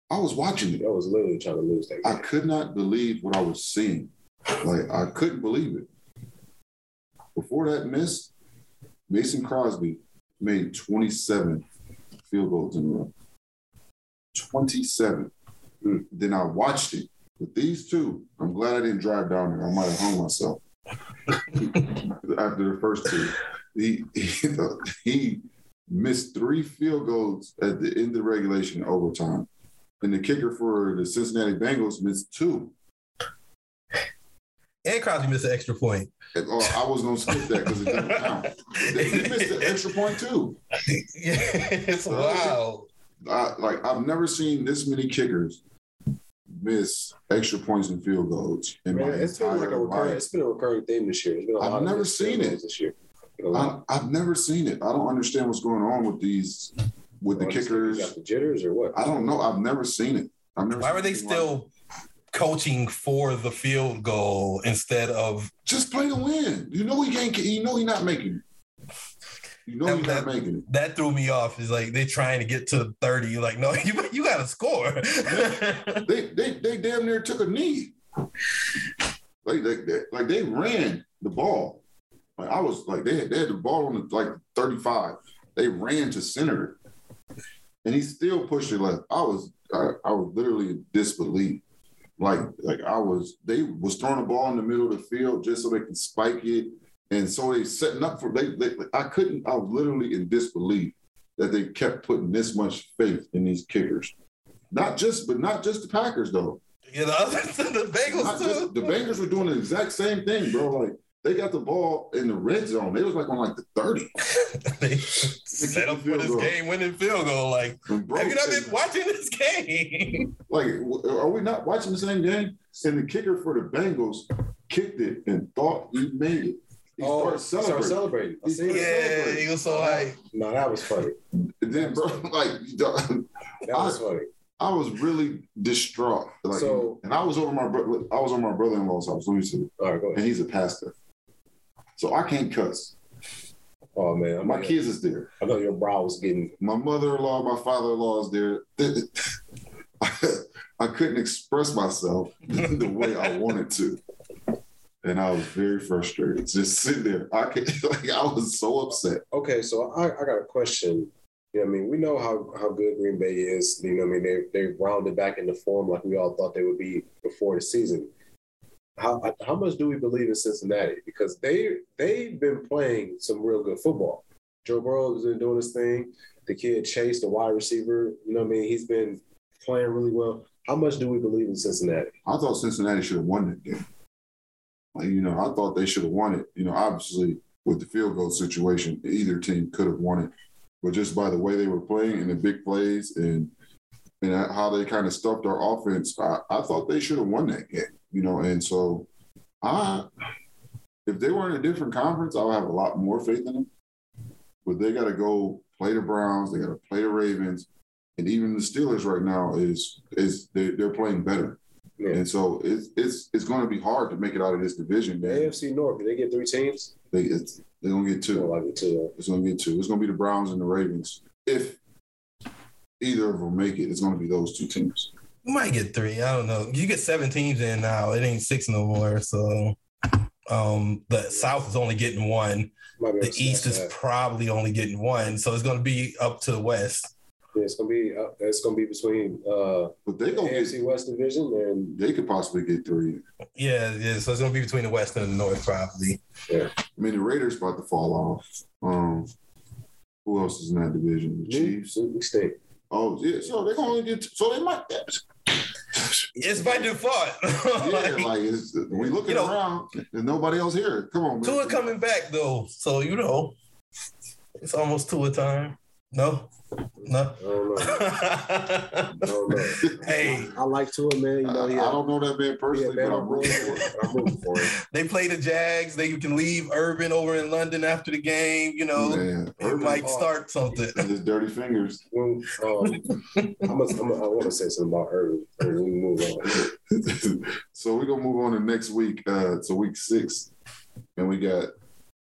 I was watching it. Y'all was literally trying to lose that Game. I could not believe what I was seeing. Like I couldn't believe it. Before that miss, Mason Crosby made 27 field goals in a row. 27. Mm. Then I watched it. With these two, I'm glad I didn't drive down there. I might have hung myself after the first two. He, he, he missed three field goals at the end of regulation overtime. And the kicker for the Cincinnati Bengals missed two. and Crosby missed an extra point. And, oh, I was gonna skip that because it didn't count. He missed an extra point too. yeah, it's wild. I, like I've never seen this many kickers miss extra points and field goals in my Man, it's been like a recurring, life. it's been a recurring theme this year. There's been a I've lot never missed seen it. this year. Been a lot. I, I've never seen it. I don't understand what's going on with these with the oh, kickers. Got the jitters or what? I don't know. I've never seen it. I've never. Why seen were they anything like still coaching for the field goal instead of just play to win? You know he can't. You know he's not making it. You know not That- making it. that threw me off? Is like they're trying to get to 30. You're like, no, you you gotta score. They they they damn near took a knee. Like they, they like they ran the ball. Like I was like they had, they had the ball on the like 35. They ran to center it. And he still pushed it left. I was I, I was literally in disbelief. Like like I was they was throwing the ball in the middle of the field just so they could spike it. And so they setting up for they, they I couldn't I was literally in disbelief that they kept putting this much faith in these kickers. Not just, but not just the Packers though. you know, the Bengals too. just, the Bengals were doing the exact same thing, bro. Like they got the ball in the red zone. They was like on like the thirty. they set up for this game winning field goal. Like, bro, have you not been watching this game? like, are we not watching the same game? And the kicker for the Bengals kicked it and thought he made it. He oh, started start celebrating. celebrating. I He started it. yeah, he was so high. No, that was funny. And then, bro, like That was funny. I was really distraught. Like, So- and I was over my bro- I was on my brother-in-law's house. Let me see. All right, go ahead. And he's a pastor, so I can't cuss. Oh man, I My know- kids is there. I know your brow was getting. my mother-in-law, my father-in-law is there. I couldn't express myself the way I wanted to, and I was very frustrated. Just sitting there, I could, like I was so upset. Okay, so I, I got a question. You know, I mean, we know how, how good Green Bay is. You know, I mean, they they rounded back into form like we all thought they would be before the season. How how much do we believe in Cincinnati? Because they they've been playing some real good football. Joe Burrow has been doing his thing. The kid Chase, the wide receiver, you know, what I mean, he's been playing really well. How much do we believe in Cincinnati? I thought Cincinnati should have won that game. You know, I thought they should have won it. You know, obviously with the field goal situation, either team could have won it, but just by the way they were playing and the big plays and and how they kind of stuffed our offense, I, I thought they should have won that game. You know, and so I, if they were in a different conference, I would have a lot more faith in them. But they got to go play the Browns. They got to play the Ravens, and even the Steelers right now is is they, they're playing better. Yeah. And so it's it's it's going to be hard to make it out of this division. The Man. AFC North, did they get three teams? They it's, they're gonna get I two. don't like it too. It's gonna get two. It's gonna be the Browns and the Ravens. If either of them make it, it's gonna be those two teams. You might get three. I don't know. You get seven teams in now. It ain't six no more. So um the South is only getting one. Might be able The East is that. probably only getting one. So it's gonna be up to the West. Yeah, it's gonna be uh, it's gonna be between uh But they gonna get AFC West Division and they could possibly get three. Yeah, yeah. So it's gonna be between the West and the North, probably. Yeah. I mean, the Raiders about to fall off. Um, who else is in that division? The Chiefs. We stay. Oh, yeah. So they're gonna only get. So they might. It's by default. Yeah, Like, like it's, we looking You know- around and nobody else here. Come on, man. Tua coming back though, so you know, it's almost Tua time. No, no. I don't know. I hey, I like Tua, man. You know, I, he I don't know that man he had personally, but I'm rooting rooting for him. I'm rooting for him. they play the Jags. They can leave Urban over in London after the game. You know, Man, it Urban might start something. and his dirty fingers. When, um, I must, I'm, I want to say something about Urban. when we move on. so we're gonna move on to next week, uh, to week six, and we got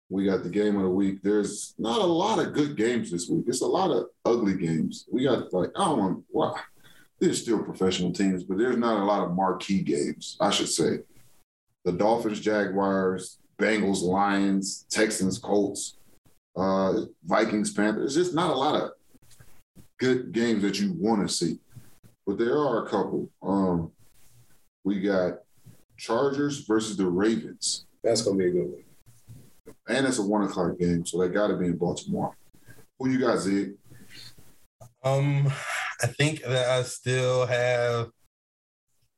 we got the game of the week. There's not a lot of good games this week. It's a lot of ugly games. We got like I don't want. Well, there's still professional teams, but there's not a lot of marquee games. I should say, the Dolphins, Jaguars, Bengals, Lions, Texans, Colts, uh, Vikings, Panthers. There's just not a lot of good games that you want to see, but there are a couple. Um, we got Chargers versus the Ravens, That's gonna be a good one. And it's a one o'clock game, so they got to be in Baltimore. Who you got, Zig? Um, I think that I still have.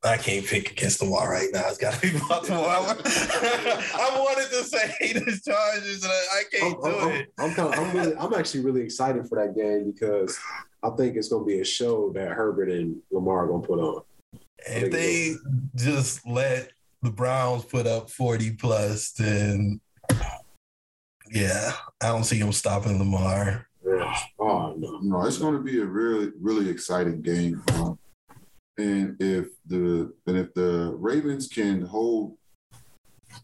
I can't pick against the wall right now. It's got to be Baltimore. I, wanted to say the Chargers, and I, I I'm, can't do I'm, it. I'm, kind of, I'm really, I'm actually really excited for that game because I think it's gonna be a show that Herbert and Lamar are gonna put on. If they just let the Browns put up 40 plus, then yeah, I don't see him stopping Lamar. Yeah. Oh no. No, it's going to be a really, really exciting game. Um, and if the and if the Ravens can hold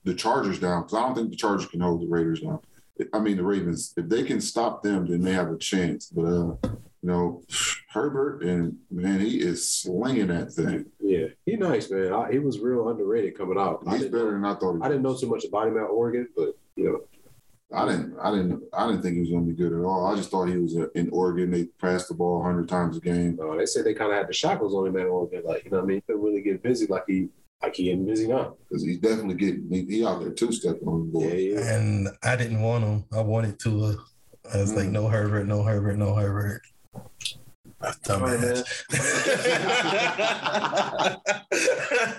the Chargers down, because I don't think the Chargers can hold the Raiders down. I mean, the Ravens. If they can stop them, then they have a chance. But uh, you know, Herbert and man, he is slinging that thing. Yeah, he nice man. I, he was real underrated coming out. I He's didn't, better know, than I thought. He I didn't know too much about him at Oregon, but you know, I didn't. I didn't. I didn't think he was going to be good at all. I just thought he was uh, in Oregon. They passed the ball hundred times a game. uh, they said they kind of had the shackles on him at Oregon. Like you know, what I mean, he couldn't really get busy like he like he getting busy now. because he's definitely getting he, he out there two stepping on the board. Yeah, yeah. And I didn't want him. I wanted to. I was like, no Herbert, no Herbert, no Herbert. Dumbass.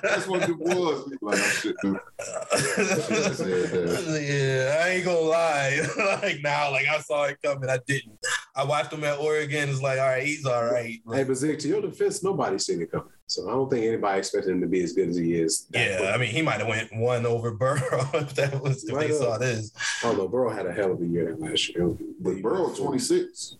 That's what it was. Like, I shouldn't have said that. yeah, I ain't gonna lie. like now, like I saw it coming, I didn't. I watched him at Oregon. It's like, all right, he's all right. Hey, but Zig, to your defense, nobody's seen it coming. So I don't think anybody expected him to be as good as he is. Yeah, quick. I mean, he might have went one over Burrow if that was if Right they up. saw this. I don't. Burrow had a hell of a year that last year. But Burrow, 26,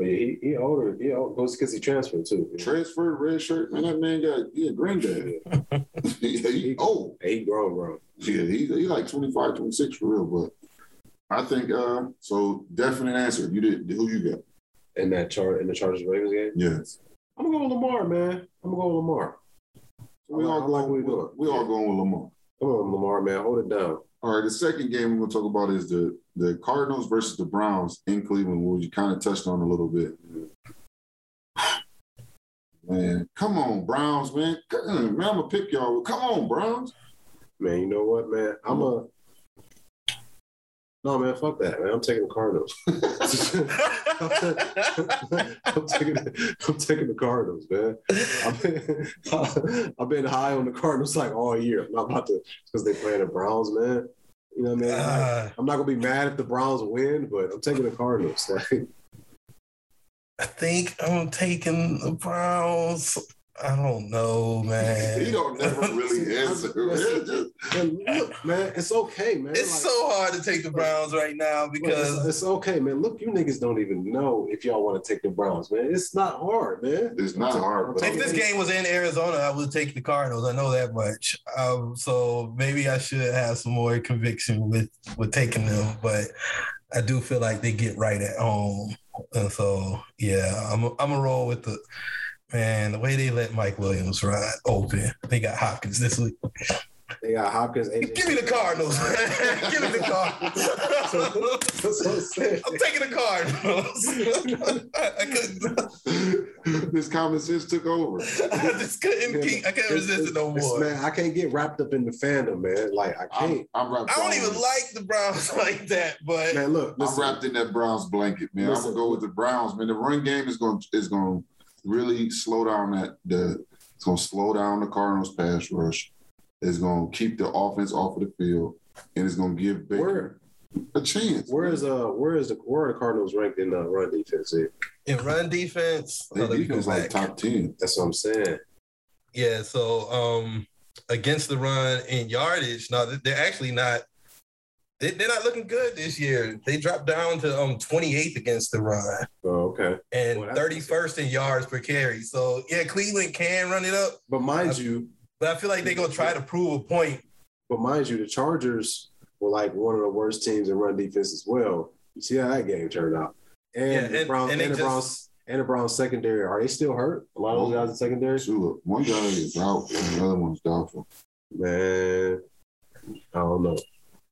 But yeah, he, he older. He older, goes because he transferred too. transferred, red shirt. Man, that man got he a granddad. he, he old. He grown, bro. Yeah, he, he like 25, 26 for real. But I think uh so definite answer. You did who you got? In that chart in the Chargers Ravens game, Yes. I'm gonna go with Lamar, man. I'm gonna go with Lamar. We I all like- what going he doing. we all going with Lamar. Come on, Lamar, man. Hold it down. All right, the second game we're gonna talk about is the the Cardinals versus the Browns in Cleveland, which you kind of touched on a little bit. Man, come on, Browns, man. Man, I'm gonna pick y'all. Come on, Browns. Man, you know what, man? I'm a no, man. Fuck that, man. I'm taking the Cardinals. I'm taking, I'm taking the Cardinals, man. I've been, I've been high on the Cardinals like all year. I'm not about to because they playing the Browns, man. You know what I mean? Uh, I'm not gonna be mad if the Browns win, but I'm taking the Cardinals. Like, I think I'm taking the Browns. I don't know, man. He don't never really answer. It's just- Man, look, man, it's okay, man. It's Like, so hard to take the Browns right now look, it's, because it's okay, man. Look, you niggas don't even know if y'all want to take the Browns, man. It's not hard, man. It's not hard, but if this game was in Arizona, I would take the Cardinals. I know that much. Um, so maybe I should have some more conviction with with taking them, but I do feel like they get right at home, and so yeah, I'm a, I'm a roll with the man. The way they let Mike Williams ride open, they got Hopkins this week. They got Hopkins. AJ. Give me the Cardinals. Give me the Cardinals. I'm taking the Cardinals. I, I couldn't. this common sense took over. I just couldn't. Keep, I couldn't resist it no more. Man, I can't get wrapped up in the fandom, man. Like I can't. I'm wrapped. I don't even in- like the Browns like that, but Man, look, I'm wrapped in that Browns blanket, man. I'm gonna go with the Browns, man. The run game is going is going to really slow down that the. It's going to slow down the Cardinals' pass rush. It's going to keep the offense off of the field, and it's going to give Baker where a chance. where is uh where is the where are the Cardinals ranked in uh, run defense? Here? in run defense, Their oh, let me go defense like top ten. That's what I'm saying. Yeah, so um against the run in yardage, no, they're actually not. They, they're not looking good this year. They dropped down to um 28th against the run Oh, okay. and Well, 31st in yards per carry. So yeah, Cleveland can run it up, But mind you, but I feel like they're gonna try to prove a point. but mind you, the Chargers were like one of the worst teams in run defense as well. You see how that game turned out. And Yeah, the and, Browns and and, they the Browns and the Browns secondary, are they still hurt? A lot of those guys in secondary? Two, one guy is out, and the other one's doubtful. Man, I don't know.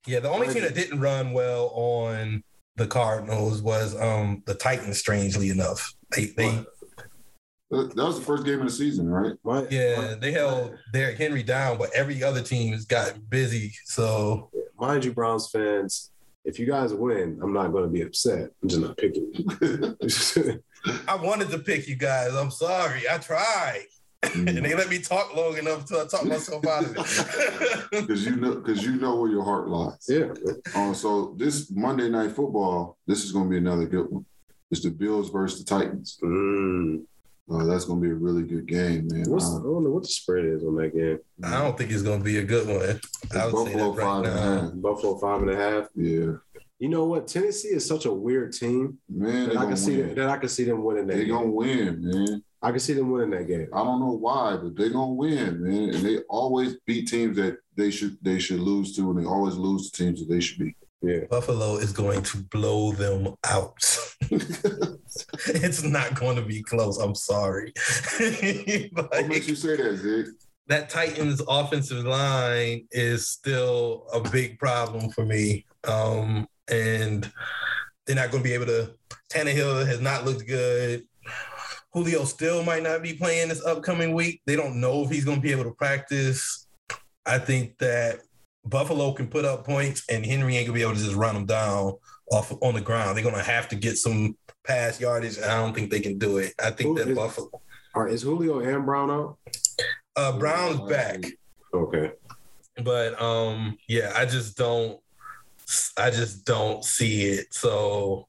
Yeah, the only team that didn't run well on the Cardinals was um the Titans. Strangely enough, they they That that was the first game of the season, right? My, Yeah, they held Derrick Henry down, but every other team has gotten busy. So mind you, Browns fans, if you guys win, I'm not going to be upset. I'm just not picking. I wanted to pick you guys. I'm sorry. I tried. And they let me talk long enough to I talk myself out of it. Because you know, because you know where your heart lies. yeah, Uh, so this Monday night football, this is going to be another good one. It's the Bills versus the Titans. Mm. Uh, that's going to be a really good game, man. What's, I Uh, don't know what the spread is on that game. I don't think it's going to be a good one. I would say Buffalo that right five and a half. Buffalo five and a half. Yeah, You know what? Tennessee is such a weird team man, that I gonna can see win. them, that I can see them winning that They game. gonna win, man. I can see them winning that game. I don't know why, but they gonna win, man. And they always beat teams that they should they should lose to, and they always lose to teams that they should beat. Yeah. Buffalo is going to blow them out. it's not going to be close. I'm sorry. What makes you say that, Zig? that Titans offensive line is still a big problem for me. Um, and they're not going to be able to. Tannehill has not looked good. Julio still might not be playing this upcoming week. They don't know if he's going to be able to practice. I think that Buffalo can put up points, and Henry ain't gonna be able to just run them down off on the ground. They're gonna have to get some pass yardage. and I don't think they can do it. I think Who that is- Buffalo. All right, is Julio and Brown out? Uh, Brown's back. Okay. but um yeah i just don't i just don't see it so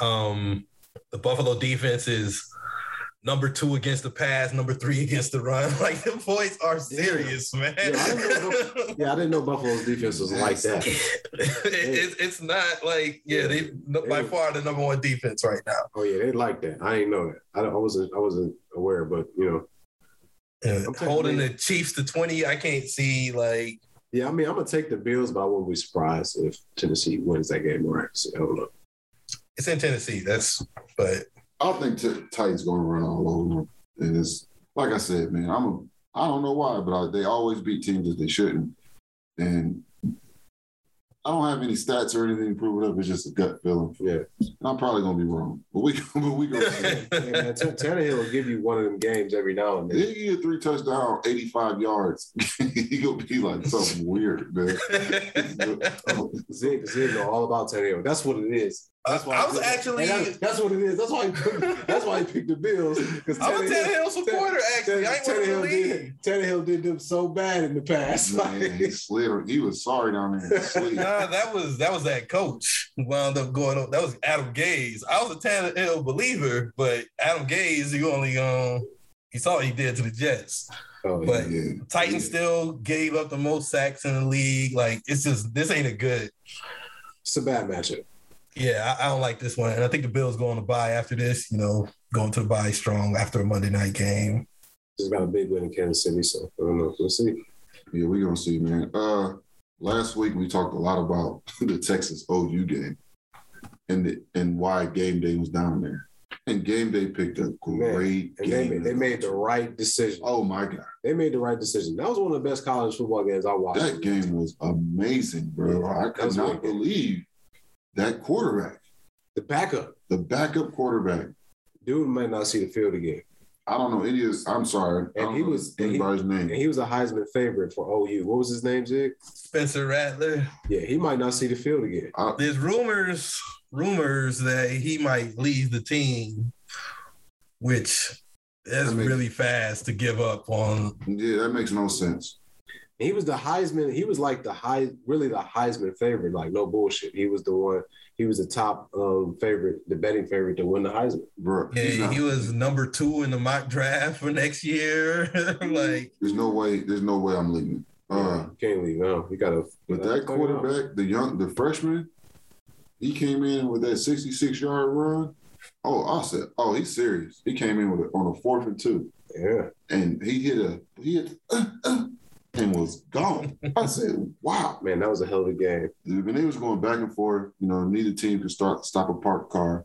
um the buffalo defense is number two against the pass number three against the run like the boys are serious man Yeah, I didn't know Yeah, I didn't know Buffalo's defense was like that. it, it's not like yeah they by far the number one defense right now Oh yeah, they like that. I didn't know that. I, I wasn't. I wasn't aware, but you know, And holding the- chiefs to 20 i can't see like yeah. I mean, I'm gonna take the Bills, but I wouldn't be surprised if Tennessee wins that game miraculously. I don't know. it's in tennessee that's but I think t- Titans gonna run all over them, and it's like I said, man. I'm a I don't know why, but I, they always beat teams that they shouldn't, and I don't have any stats or anything to prove it up. It's just a gut feeling. Yeah. I'm probably gonna be wrong, but we but we go. Hey, man, T- Tannehill will give you one of them games every now and then. He get three touchdown, 85 yards. he gonna be like something weird, man. Zig, Zig know all about Tannehill. That's what it is. That's why I was actually- and that's, that's what it is. That's why he picked, that's why he picked the Bills. Because I'm a Tannehill supporter, actually. I ain't one of the Tannehill league. did, Tannehill did them so bad in the past. Man, he slid. He was sorry down there. Nah, that was that was that coach who wound up going up. That was Adam Gase. I was a Tannehill believer, but Adam Gase, he only um he saw what he did to the Jets. Oh, But- yeah. Titans still gave up the most sacks in the league. Like it's just this ain't a good. it's a bad matchup. Yeah, I, I don't like this one, and I think the Bills going to buy after this. You know, going to buy strong after a Monday night game. Just got a big win in Kansas City, so I don't know. We'll see. Yeah, we're gonna see, man. Uh last week we talked a lot about the Texas OU game and the, and why game day was down there. And game day picked a great And they, game. they made the right decision. Oh my god. They made the right decision. That was one of the best college football games I watched. That game was amazing, bro. Yeah, I that could not believe that quarterback, The backup the backup quarterback. dude might not see the field again, I don't know any of this. I'm sorry. I And don't he know was- and he- anybody's and name. he was a Heisman favorite for OU. What was his name, Zig? Spencer Rattler. Yeah, he might not see the field again. I- There's rumors rumors that he might leave the team, which is That makes- really fast to give up on. yeah, that makes no sense. He was the Heisman. He was like the high, really the Heisman favorite. Like no bullshit. He was the one. He was the top um, favorite, the betting favorite to win the Heisman. Bro, Yeah, not- he was number two in the mock draft for next year. like, there's no way, there's no way I'm leaving. Uh can't leave. No, you gotta. But that quarterback, the young, the freshman, he came in with that 66 yard run. Oh, I said, oh, he's serious. He came in with it on a fourth and two, Yeah, and he hit a he hit uh, uh, and was gone. I said, wow. man, that was a hell of a game. When they was going back and forth, you know, neither team could start stop a parked car,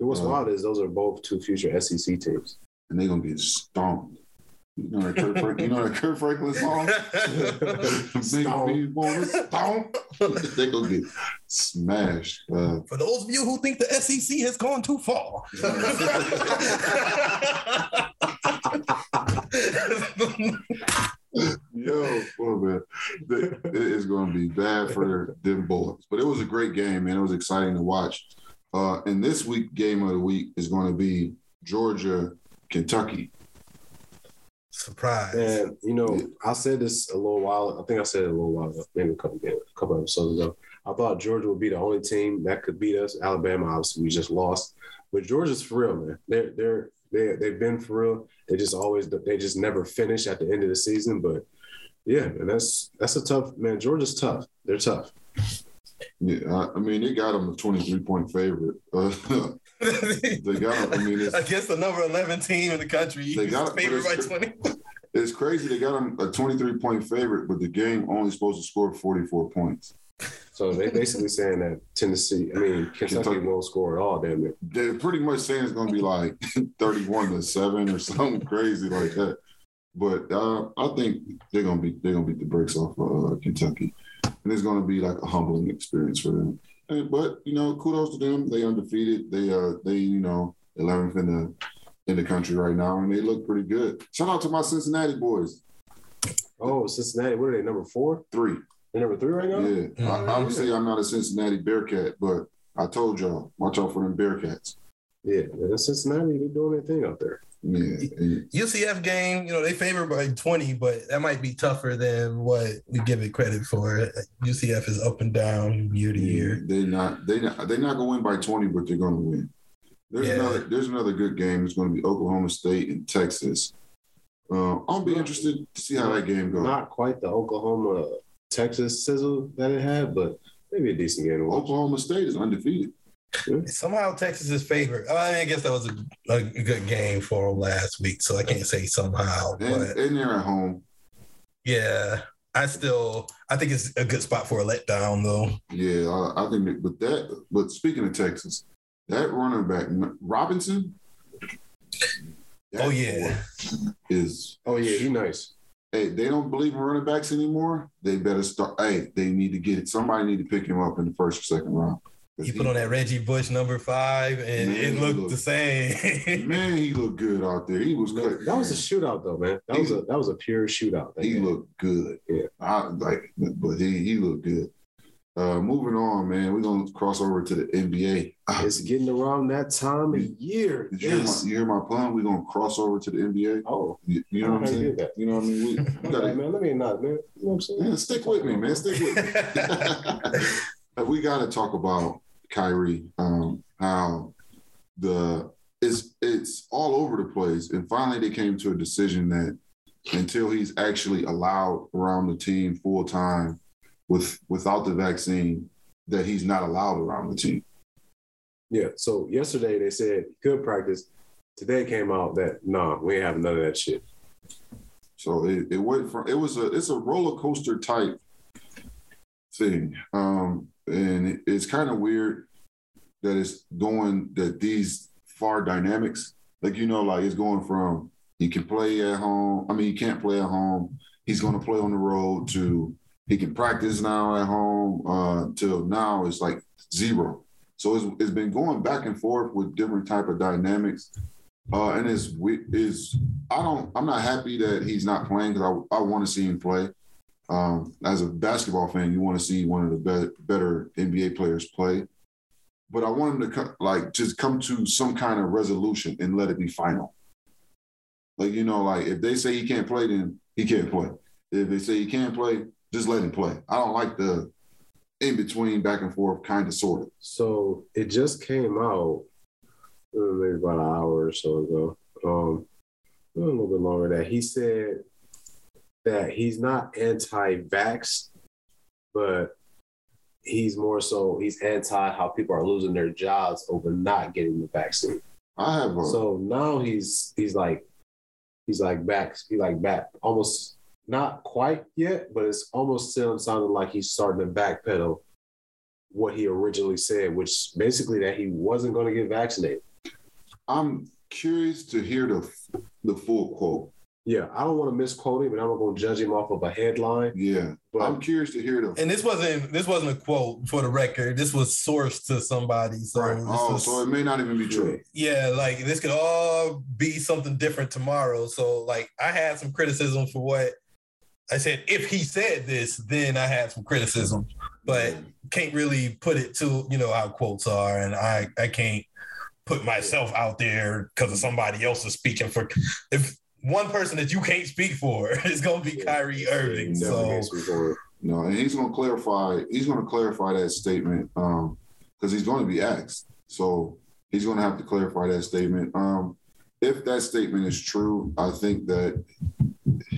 And what's Uh, wild is those are both two future SEC teams. and they're gonna get stomped. You know that Kirk, Frank, you know that Kirk Franklin song? Big Stomp. B bonus, stomp. they gonna get smashed. Uh, for those of you who think the SEC has gone too far. Yo, oh man, it is going to be bad for them boys. But it was a great game, man. It was exciting to watch. Uh, and this week, game of the week is going to be Georgia, Kentucky. Surprise. And you know, I said this a little while. I think I said it a little while ago, maybe a couple a couple episodes ago. I thought Georgia would be the only team that could beat us. Alabama, obviously, we just lost, but Georgia's for real, man. They're they're they they've been for real. They just always they just never finish at the end of the season. But yeah, and that's that's a tough man. Georgia's tough. They're tough. Yeah, I, I mean, they got them a 23 point favorite. Uh, they got them. I mean, it's, Against the number 11 team in the country, They got it, but by 20. it's crazy. They got them a 23 point favorite, but the game only supposed to score 44 points. So they're basically saying that Tennessee, I mean Kentucky, Kentucky. won't score at all. Damn it. They're pretty much saying it's going to be like 31 to 7 or something crazy like that. But uh, I think they're going to be they're going to beat the brakes off uh, Kentucky. And it's going to be like a humbling experience for them. And, but, you know, kudos to them. They undefeated. They uh they, you know, 11th in the in the country right now and they look pretty good. Shout out to my Cincinnati boys. Oh, Cincinnati, what are they? Number four? 3. They're number three right now. Yeah. Mhm. I, obviously I'm not a Cincinnati Bearcat, but I told y'all, watch out for them Bearcats. Yeah, man, Cincinnati, they're doing their thing out there. Yeah. And UCF game, you know, they favor by 20, but that might be tougher than what we give it credit for. UCF is up and down year to year. They're not they not they're not gonna win by 20, but they're gonna win. There's Yeah. another there's another good game. It's gonna be Oklahoma State and Texas. Uh, I'll be interested to see how that game goes. Not quite the Oklahoma Texas sizzle that it had, but maybe a decent game to watch. Oklahoma State is undefeated. Somehow Texas is favored. I, mean, I guess that was a, a good game for them last week, so I can't say somehow. And, But and they're at home. yeah, I still I think it's a good spot for a letdown though. Yeah, I, I think that, but that but speaking of Texas, that running back Robinson. Oh, that Oh, yeah. Is Oh yeah, he nice. Hey, they don't believe in running backs anymore. They better start. Hey, they need to get it. Somebody need to pick him up in the first or second round. He put on that Reggie Bush number five, and Man, it looked looked- the same. Man, he looked good out there. He was good. That was a shootout though, man. That was a that was a pure shootout. He game. looked good. Yeah. I like, but he he looked good. Uh, moving on, man. We're gonna cross over to the NBA. Ah, It's getting around that time of year. Did you, hear my, you hear my pun? We're gonna cross over to the NBA. Oh, You, you know what I'm saying? that. You know what I mean? We, we gotta, man. Let me not, man. You know what I'm saying? man, stick with me, man. Stick with me. We got to talk about Kyrie. Um, how the it's it's all over the place, and finally they came to a decision that until he's actually allowed around the team full time with without the vaccine, that he's not allowed around the team. Yeah. So yesterday they said he could practice. Today came out that nah, we ain't having none of that shit. So it, it went from it was a it's a roller coaster type thing, um, and it, it's kind of weird that it's going that these far dynamics, like you know, like it's going from he can play at home. I mean, he can't play at home. He's going to play on the road. To he can practice now at home. Uh, now, it's like zero. So it's, it's been going back and forth with different type of dynamics. Uh, and it's is I don't I'm not happy that he's not playing because I, I want to see him play. Um, as a basketball fan, you want to see one of the be- better NBA players play. But I want him to co- like just come to some kind of resolution and let it be final. Like you know, like if they say he can't play, then he can't play. If they say he can't play, just let him play. I don't like the in between, back and forth, kind of, sort of. So it just came out uh, maybe about an hour or so ago. Um, a little bit longer that he said that he's not anti-vax, but he's more so he's anti how people are losing their jobs over not getting the vaccine. I have a So now he's he's like he's like back he's like back almost not quite yet, but it's almost still sounding like he's starting to backpedal what he originally said, which basically that he wasn't going to get vaccinated. I'm curious to hear the the full quote. Yeah, I don't want to misquote him, and I'm not going to judge him off of a headline. Yeah, But I'm curious to hear the. And this wasn't this wasn't a quote for the record. This was sourced to somebody. So Right. Oh, was- so it may not even be true. yeah, like this could all be something different tomorrow. So like I had some criticism for what I said. If he said this, then I had some criticism, but can't really put it to you know how quotes are, and I I can't put myself out there because of somebody else is speaking for. If one person that you can't speak for is gonna be Kyrie Irving, so gets me for it. No, and he's going to clarify. He's going to clarify that statement because he's going to be asked. So he's going to have to clarify that statement. Um, if that statement is true, I think that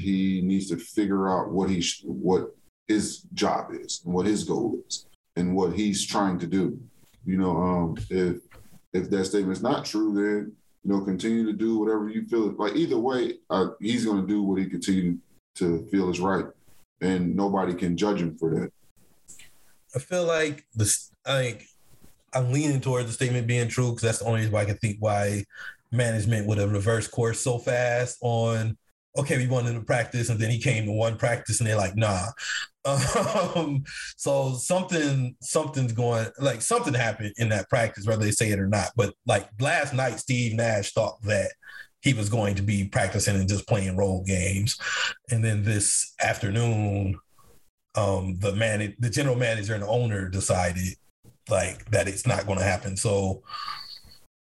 he needs to figure out what he sh- what his job is, and what his goal is, and what he's trying to do. You know, um, if if that statement's not true, then you know, continue to do whatever you feel. Like either way, uh, he's going to do what he continue to feel is right and nobody can judge him for that. I feel like. I think I'm leaning towards the statement being true because that's the only reason why I can think why management would have reversed course so fast on. Okay, we wanted to practice, and then he came to one practice, and they're like, "Nah." Um, so something, something's going, like something happened in that practice, whether they say it or not. But like last night, Steve Nash thought that he was going to be practicing and just playing role games, and then this afternoon, um, the man, the general manager and owner decided like that it's not going to happen. So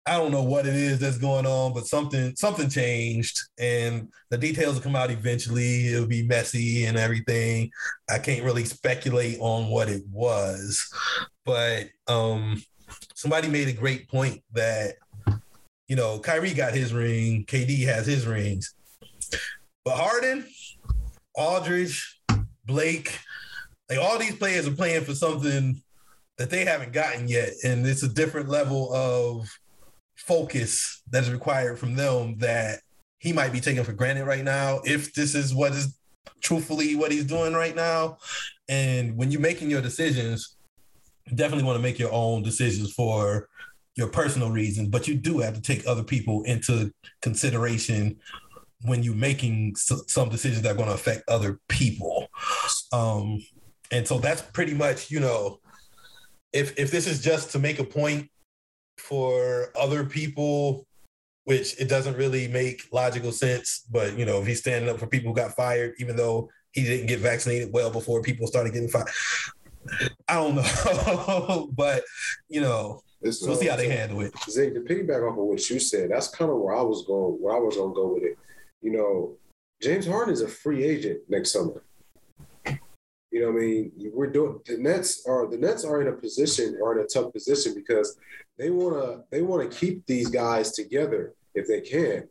I don't know what it is that's going on, but something something changed, and the details will come out eventually. It'll be messy and everything. I can't really speculate on what it was, but um, somebody made a great point that you know Kyrie got his ring, KD has his rings, but Harden, Aldridge, Blake, like all these players are playing for something that they haven't gotten yet, and it's a different level of focus that is required from them that he might be taking for granted right now. If this is what is truthfully what he's doing right now, and when you're making your decisions, you definitely want to make your own decisions for your personal reasons, but you do have to take other people into consideration when you're making some decisions that are going to affect other people. Um, and so that's pretty much, you know, if if this is just to make a point for other people, which it doesn't really make logical sense, but you know, if he's standing up for people who got fired, even though he didn't get vaccinated well before people started getting fired. I don't know, but you know, It's we'll uh, see how they handle it. Zig, to piggyback off of what you said, that's kind of where I was going. Where I was gonna go with it. You know, James Harden is a free agent next summer. You know, what I mean, we're doing the Nets are the Nets are in a position are in a tough position because they wanna they wanna keep these guys together if they can,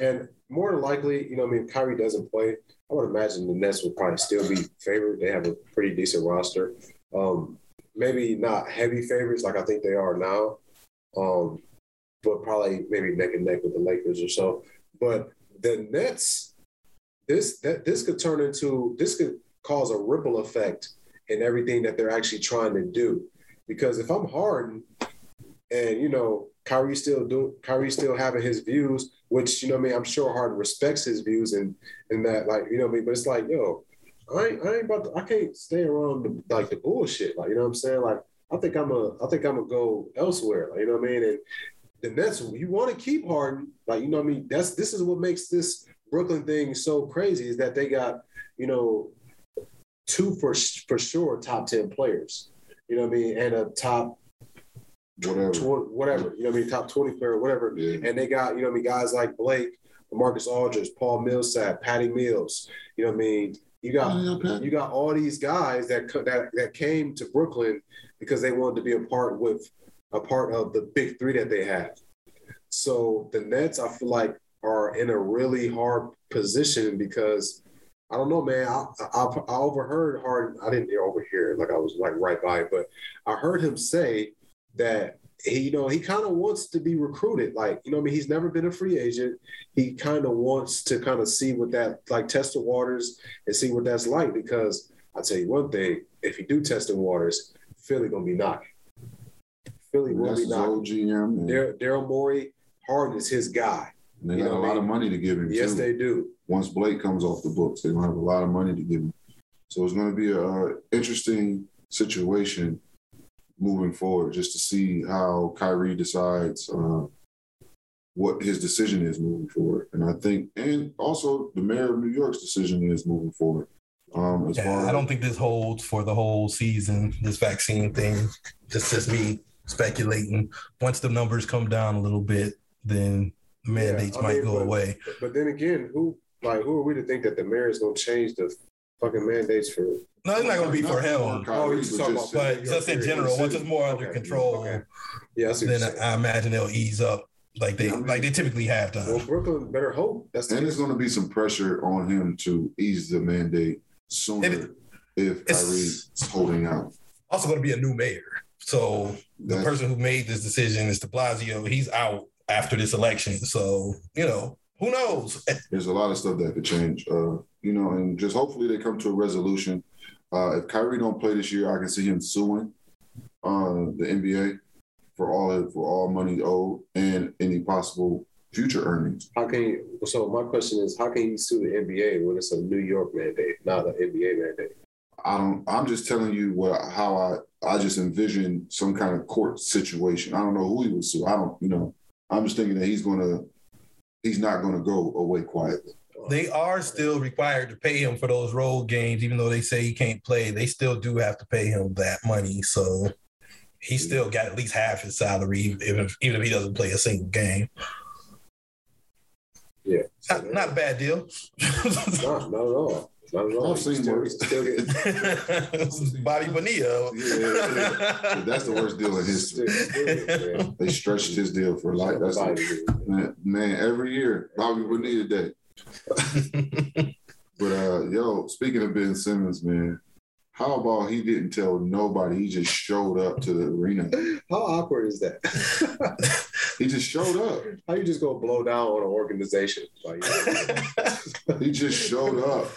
and more than likely, you know, I mean, Kyrie doesn't play. I would imagine the Nets would probably still be favored. They have a pretty decent roster. Um, maybe not heavy favorites like I think they are now, um, but probably maybe neck and neck with the Lakers or so. But the Nets, this that this could turn into this could cause a ripple effect in everything that they're actually trying to do. Because if I'm Harden, and you know Kyrie still do Kyrie still having his views, which you know I mean, I'm sure Harden respects his views and and that like you know I mean, but it's like yo, I ain't, I ain't about to, I can't stay around the, like the bullshit. Like, you know what I'm saying? Like, I think I'm a, I think I'm gonna go elsewhere. Like, you know what I mean? And the Nets, you want to keep Harden. Like, you know what I mean? That's, this is what makes this Brooklyn thing so crazy is that they got, you know, two for, for sure top 10 players, you know what I mean? And a top whatever. tw- whatever, you know what I mean? Top 20 player, whatever. Yeah. And they got, you know what I mean, guys like Blake, Marcus Aldridge, Paul Millsap, Patty Mills, you know what I mean? You got oh, Yeah, you got all these guys that that that came to Brooklyn because they wanted to be a part with a part of the big three that they have. So the Nets, I feel like, are in a really hard position because I don't know, man. I, I, I overheard Harden. I didn't overhear it like I was like right by it, but I heard him say that he, you know, he kind of wants to be recruited. Like, you know, what I mean, he's never been a free agent. He kind of wants to kind of see what that like test the waters and see what that's like. Because I tell you one thing, if you do test the waters, Philly gonna be knocking. Philly will That's be knocking. old GM. Dar- Daryl Morey, Harden is his guy. they you got know a lot of money to give him. Yes, too. they do. Once Blake comes off the books, they're gonna have a lot of money to give him. So it's gonna be a uh, interesting situation moving forward, just to see how Kyrie decides uh, what his decision is moving forward. And I think, and also the mayor of New York's decision is moving forward. Um, as Yeah, far I as, don't think this holds for the whole season. This vaccine thing, just just me speculating. Once the numbers come down a little bit, then the Yeah, mandates might mean, go but- away. But, but then again, who like who are we to think that the mayor is gonna change the fucking mandates for? No, it's not going to be for him, Oh, you're but just talking just- about- but just in general, once it's more under Okay, control, okay. Yeah, I see what then you're I imagine they'll ease up like they I mean- like they typically have done. Well, done. Brooklyn better hope. That's the And there's going to be some pressure on him to ease the mandate sooner It- if it's- Kyrie's holding out. Also, going to be a new mayor, so the That's- person who made this decision is De Blasio. He's out after this election, so you know who knows. There's a lot of stuff that could change, uh, you know, and just hopefully they come to a resolution. Uh, if Kyrie don't play this year, I can see him suing uh, the NBA for all for all money owed and any possible future earnings. How can you, so my question is, how can you sue the NBA when it's a New York mandate, not an NBA mandate? I don't. I'm just telling you what how I I just envision some kind of court situation. I don't know who he would sue. I don't. You know. I'm just thinking that he's gonna he's not gonna go away quietly. They are still required to pay him for those road games, even though they say he can't play. They still do have to pay him that money, so he still got at least half his salary, even if, even if he doesn't play a single game. Yeah. Not, not a bad deal. Not, not at all. Not at all. I've seen still, still get, Bobby Bonilla. Yeah, that's the worst deal in history. still, still get, man. They stretched his deal for life. That's Bobby, man, man, every year. Bobby Bonilla Day. But uh, yo, speaking of Ben Simmons, man, how about he didn't tell nobody? He just showed up to the arena. How awkward is that? He just showed up. How you just gonna blow down on an organization? Like, He just showed up.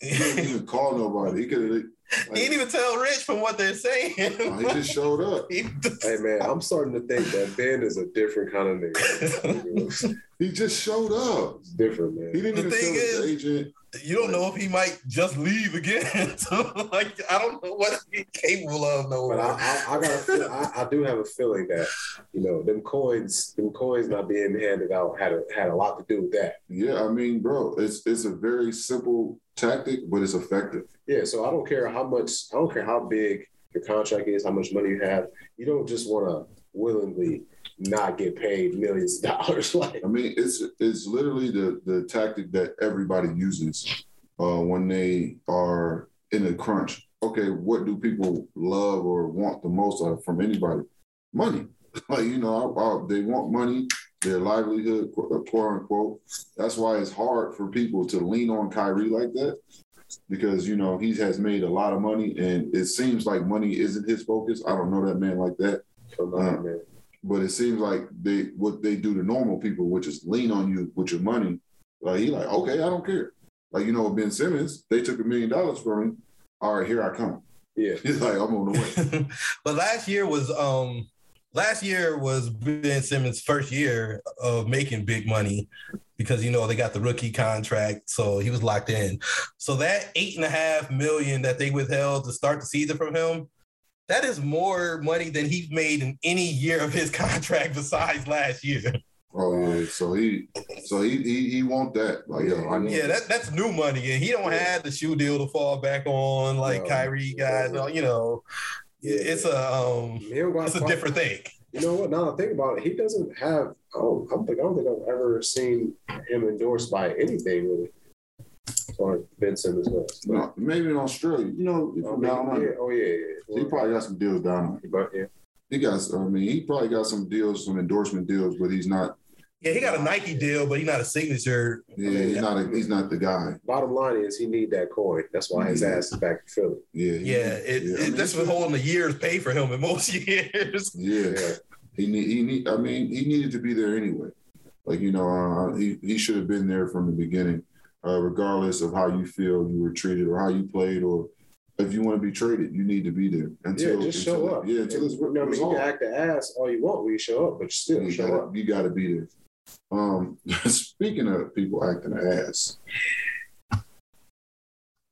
He didn't even call nobody. He could have. He didn't even tell Rich from what they're saying. he just showed up. He just- hey man, I'm starting to think that Ben is a different kind of nigga. He just showed up. It's different, man. He didn't The even thing tell his agent. You don't know if he might just leave again. so, like, I don't know what he's capable of. No, But I, I, I got feel, I, I do have a feeling that you know them coins, them coins not being handed out had a, had a lot to do with that. Yeah, I mean, bro, it's it's a very simple tactic, but it's effective. Yeah, so I don't care how much, I don't care how big your contract is, how much money you have. You don't just want to willingly not get paid millions of dollars. Like, I mean, it's it's literally the the tactic that everybody uses uh, when they are in a crunch. Okay, what do people love or want the most of, from anybody? Money. Like you know, I, I, they want money, their livelihood, quote uh, quote unquote. That's why it's hard for people to lean on Kyrie like that because you know he has made a lot of money, and it seems like money isn't his focus. I don't know that man like that. come on, uh, man. But it seems like they what they do to normal people, which is lean on you with your money. Like he like, okay, I don't care. Like you know, Ben Simmons, they took a million dollars from him. All right, here I come. Yeah, He's like, I'm on the way. but last year was um last year was Ben Simmons' first year of making big money because you know they got the rookie contract, so he was locked in. So that eight and a half million that they withheld to start the season from him, that is more money than he's made in any year of his contract besides last year. Oh yeah, so he, so he he, he want that. Like need Yeah, that, that's new money, and he don't have the shoe deal to fall back on like No. Kyrie got. You know, it's a um, he don't got it's a different thing. You know what? Now I think about it, he doesn't have. Don't, I don't think I don't think I've ever seen him endorsed by anything really. Or Ben Simmons was. you know, maybe in Australia. You know, Oh, from maybe- down yeah. under. oh yeah, yeah. He probably got some deals down there. But yeah, He got, I mean, he probably got some deals, some endorsement deals, but he's not. Yeah, he got a Nike deal, but he's not a signature. Yeah, he's not. A, he's not the guy. bottom line is he need that coin. That's why his Yeah. ass is back in Philly. Yeah, he- Yeah, it, yeah, I mean, that's holding the years pay for him in most years. Yeah, Yeah. he need. He need. I mean, he needed to be there anyway. Like you know, uh, he he should have been there from the beginning, uh, regardless of how you feel you were treated or how you played or if you want to be traded, you need to be there until yeah, just show up. Yeah, until it's, you know, I mean, you can act the ass all you want when you show up, but you still you show gotta, up. you got to be there. Um, speaking of people acting an ass,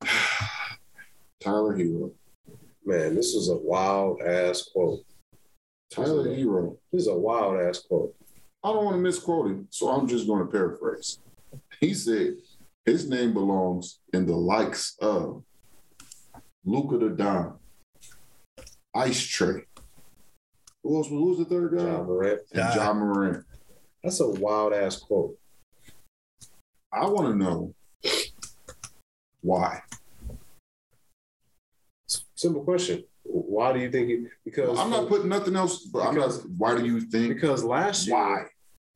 Tyler Herro. Man, this is a wild ass quote. Tyler Herro. This is a wild ass quote. I don't want to misquote him, so I'm just going to paraphrase. He said his name belongs in the likes of Luka the Don, Ice Trae. Who else? Who was the third guy? Ja Morant. And Ja Morant. That's a wild ass quote. I want to know why. Simple question. Why do you think it? Because I'm not putting nothing else. But I'm not. Why do you think? because last year, Why?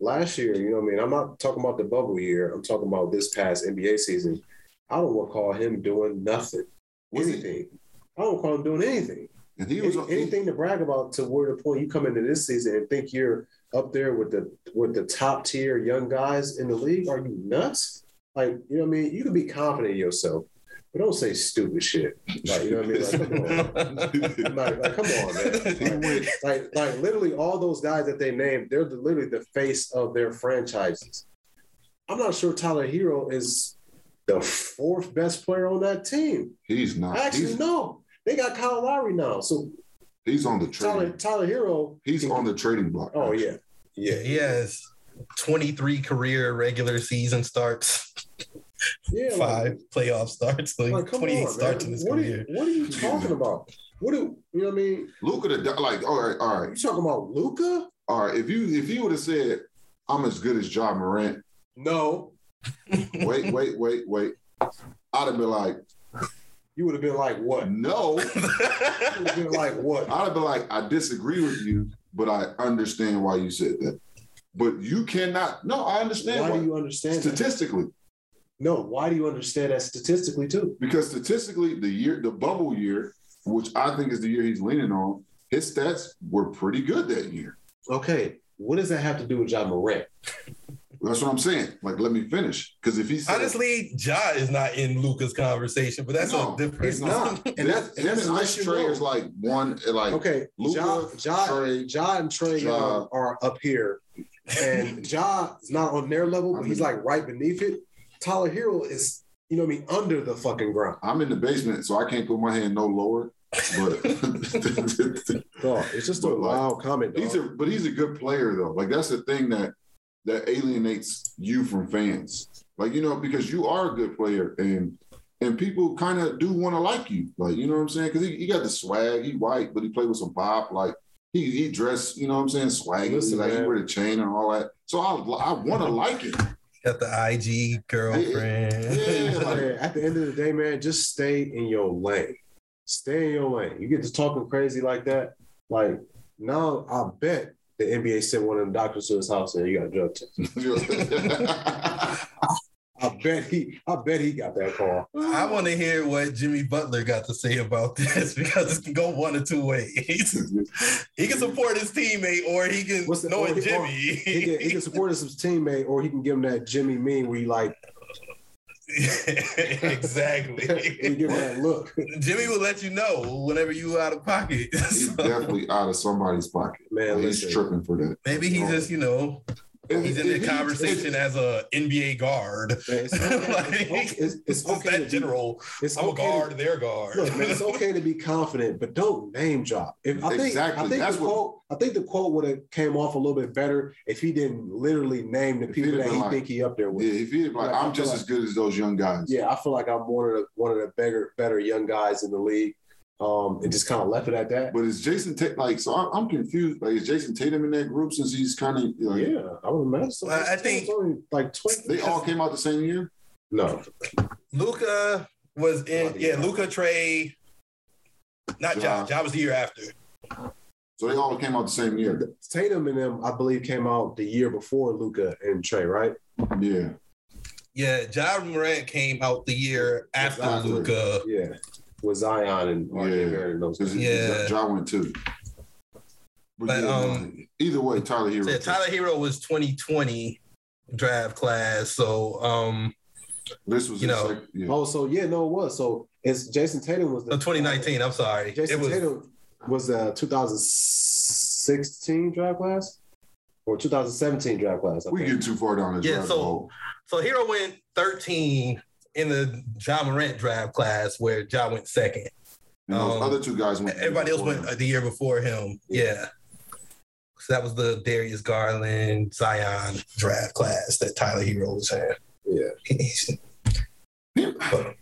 Last year, you know what I mean? I'm not talking about the bubble year. I'm talking about this past NBA season. I don't recall him doing nothing. Anything. I don't recall him doing anything. And he was Any- anything to brag about to where the point you come into this season and think you're up there with the with the top tier young guys in the league. Are you nuts? Like, you know what I mean? You can be confident in yourself, but don't say stupid shit. Like, you know what I mean? Like, come on. Like, like, come on, man. He went- Like, like literally all those guys that they named, they're the, literally the face of their franchises. I'm not sure Tyler Herro is the fourth best player on that team. He's not. Actually, He's, no. They got Kyle Lowry now. So he's on the Tyler trading. Tyler Herro. He's on the trading block. Oh actually. yeah, yeah, Yeah, he has 23 career regular season starts, yeah. five playoff starts, like, Like, like 28 on, starts man. in this What are, career. you, what are you talking about? What do you know? What I mean, Luka like. All right, all right, you talking about Luka? all right. If you if you would have said I'm as good as Ja Morant, No, wait, wait, wait, wait. I'd have been like, you would have been like what? no. You would have been like what? I'd have been like, I disagree with you, but I understand why you said that. But you cannot. No, I understand. Why why. do you understand that? Statistically? No, why do you understand that statistically too? Because statistically, the year, the bubble year, which I think is the year he's leaning on, his stats were pretty good that year. Okay, what does that have to do with Ja Morant? That's what I'm saying. Like, let me finish. Because if he said, Honestly, Ja is not in Luka's conversation, but that's No, a different. he's not. and And that, that- and him that's and to Ice let you Trae know. is like one, eh, like Okay, Luka, Ja, ja, Trae, ja and Trae Ja. Young are up here and Ja is not on their level, but he's like right beneath it. Tyler Herro is, you know what I mean, under the fucking ground. I'm in the basement, so I can't put my hand no lower. But Dog, it's just a But, like, wild comment. Dog. he's a but he's a good player though. Like that's the thing that that alienates you from fans. Like you know because you are a good player and and people kind of do want to like you. Like you know what I'm saying? Because he, he got the swag. He white, but he played with some pop. Like he he dressed. You know what I'm saying? Swaggy. Listen, like he man. wear the chain and all that. So I I want to like him. Got the IG girlfriend. Yeah, like- at the end of the day, man, just stay in your lane. Stay in your lane. You get to talking crazy like that. Like now, I bet the NBA sent one of them doctors to his house and you got a drug test. I bet he, I bet he got that call. I want to hear what Jimmy Butler got to say about this because it can go one or two ways. he can support his teammate, or he can What's the- knowing or he- or Jimmy. He can, he can support his teammate, or he can give him that Jimmy mean where he like, exactly. give him that look. Jimmy will let you know whenever you out of pocket. He's definitely out of somebody's pocket. Man, he's listen. tripping for that. maybe he's just, you know, he's in the conversation as a NBA guard. It's, okay, Like, it's, it's It's okay to that be- general. It's I'm a okay to- guard, they're guard. Look, man, it's okay to be confident, but don't name drop. If I think Exactly. I think That's the what- quote I think the quote would have came off a little bit better if he didn't literally name the people that he like- think he up there with. Yeah, if he's like, Like, I'm just like- as good as those young guys. Yeah, I feel like I'm one of the one of the better better young guys in the league. Um, and just kind of left it at that. But is Jayson Tatum like? So I'm, I'm confused. Like, is Jayson Tatum in that group since he's kind of like yeah, I would imagine. So. Well, I think- like twenty. they all came out the same year? no. Luka was in, yeah, Luka Trae. Not Ja. Ja. Ja was the year after. So they all came out the same year. Tatum and them, I believe, came out the year before Luka and Trae, right? Yeah. Yeah, Ja Morant came out the year after After. Luka. Yeah, with Zion and RJ Yeah. Barrett and those. Guys. Yeah. John went too. But, yeah, um, either way, Tyler Herro. Yeah, Tyler Herro was 2020 draft class. So um This was you know, sec- yeah. Oh, so yeah, no, it was. So it's Jayson Tatum was the no, 2019, I'm sorry. Jayson it was Tatum was the 2016 draft class or 2017 draft class. I we think. get too far down the Yeah, draft so- hole. so Herro went 13 in the Ja Morant draft class where Ja went second. And those um, other two guys went. Everybody else went him. the year before him. Yeah. So that was the Darius Garland, Zion draft class that Tyler Herro was in. Yeah.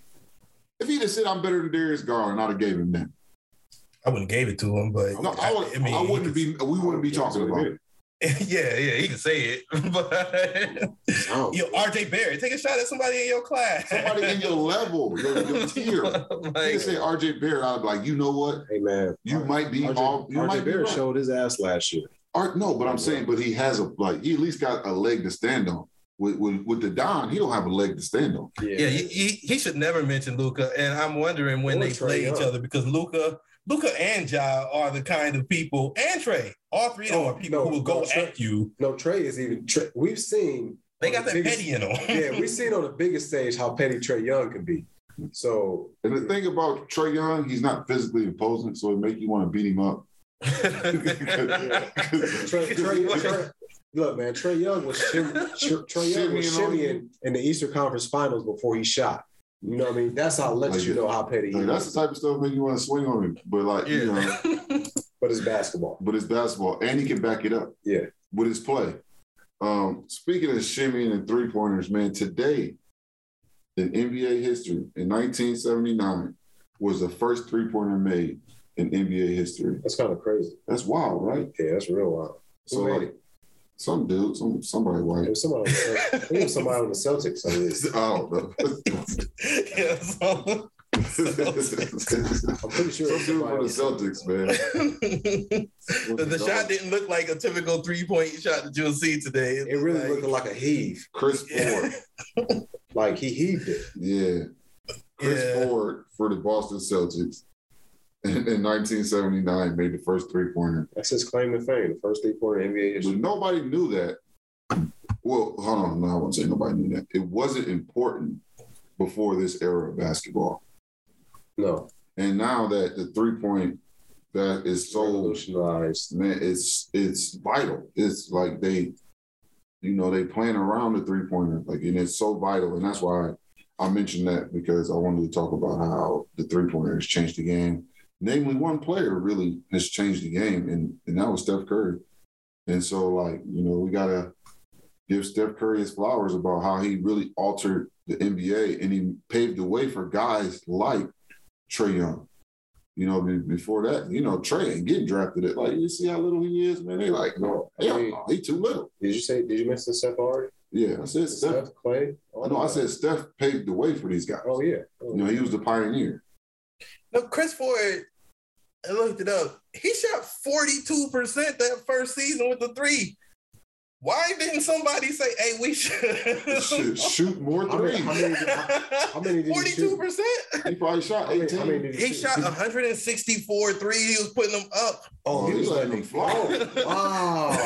If he'd have said I'm better than Darius Garland, I'd have gave him that. I wouldn't have gave it to him, but No, I, would, I, he wouldn't be. We wouldn't be talking about it. yeah, yeah, he can say it. But Oh, yo, RJ Barrett, take a shot at somebody in your class. Somebody in your level, your, your tier. If like, you say RJ Barrett, I'd be like, you know what? hey man, You might be RJ, all. You RJ might be Barrett right. showed his ass last year. Art, no, but I'm saying, but he has a like. He at least got a leg to stand on. With with, with the Don, he don't have a leg to stand on. yeah, he, he, he should never mention Luka, and I'm wondering when Or they Trae play each Young. other because Luka, Luka and Ja are the kind of people, and Trae, all three of them Oh, are people no, who will go no, Trae- at you. No, Trae is even. Trae, we've seen They got the that biggest- petty in them. Yeah, we've seen on the biggest stage how petty Trae Young can be. So And the thing about Trae Young, he's not physically imposing, so it make you want to beat him up. Trae, Trae, Trae, look, man, Trae Young was shim, Trae Young was Shimmying on shimmying in the Eastern Conference Finals before he shot. You know what I mean? That's how it lets Like you know how petty he Like, that's the type of stuff make you want to swing on him. But like, you know. But it's basketball. but it's basketball, and he can back it up. Yeah. with his play. Um, speaking of shimmying and three pointers, man, today in NBA history in 1979 was the first three pointer made in NBA history. That's kind of crazy. That's wild, right? Yeah, that's real wild. So Who made like, it? Some dude, some somebody It white. was somebody. On the, I think it was somebody on the Celtics. I believe. I don't know. yeah, so- I'm pretty sure. Some it was dude for the Celtics, man. the, the shot didn't look like a typical three point shot that you'll see today. It really like, looked like a heave. Chris Yeah. Ford. Like he heaved it. Yeah. Chris Yeah. Ford for the Boston Celtics in, in 1979 made the first three pointer. That's his claim to fame. The first three pointer NBA But history. nobody knew that. Well, hold on. No, I won't say nobody knew that. It wasn't important before this era of basketball. No, And now that the three point that is so revolutionized. man, it's it's vital. It's like they you know, they playing around the three pointer, like, and it's so vital. And that's why I mentioned that because I wanted to talk about how the three pointer has changed the game. Namely, one player really has changed the game, and, and that was Steph Curry. And so, like, you know, we got to give Steph Curry his flowers about how he really altered the NBA and he paved the way for guys like Trae Young. You know, before that, you know, Trae ain't getting drafted. At like, you see how little he is, man. They like, no, yeah, he too little. Did you say? Did you mention Steph already? Yeah, I said Steph. Steph Clay. I know. I said Steph paved the way for these guys. Oh yeah. Oh, You know, he was the pioneer. Chris Ford, I looked it up. He shot 42% that first season with the three. Why didn't somebody say, hey, we should Shoot, shoot more How many- how many did- how many did shoot? 42%? He probably shot How many, 18. how many did He shot 164 threes. He was putting them up. Oh, oh he was letting them fly. Wow.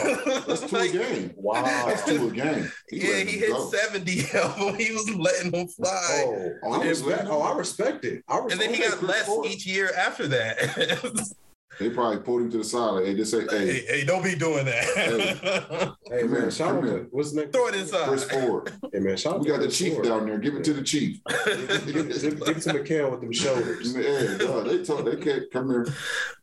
That's two a Like, game. Wow. That's two a game. He Yeah, he hit go. 70 of them. He was letting them fly. Oh, Oh, I was respect, letting oh, I respect it. I respect And then he got less Ford. each year after that. They probably pulled him to the side. Like, hey, just say, hey, hey, hey, don't be doing that. Hey Come man, here, shout come out here. to what's the name? Throw it inside. Chris Ford. Hey man, shout out We got the Chris chief Ford. down there. Give it to the chief. Give, give, give, give it to McHale with them shoulders. Yeah, no, they told they can't come here.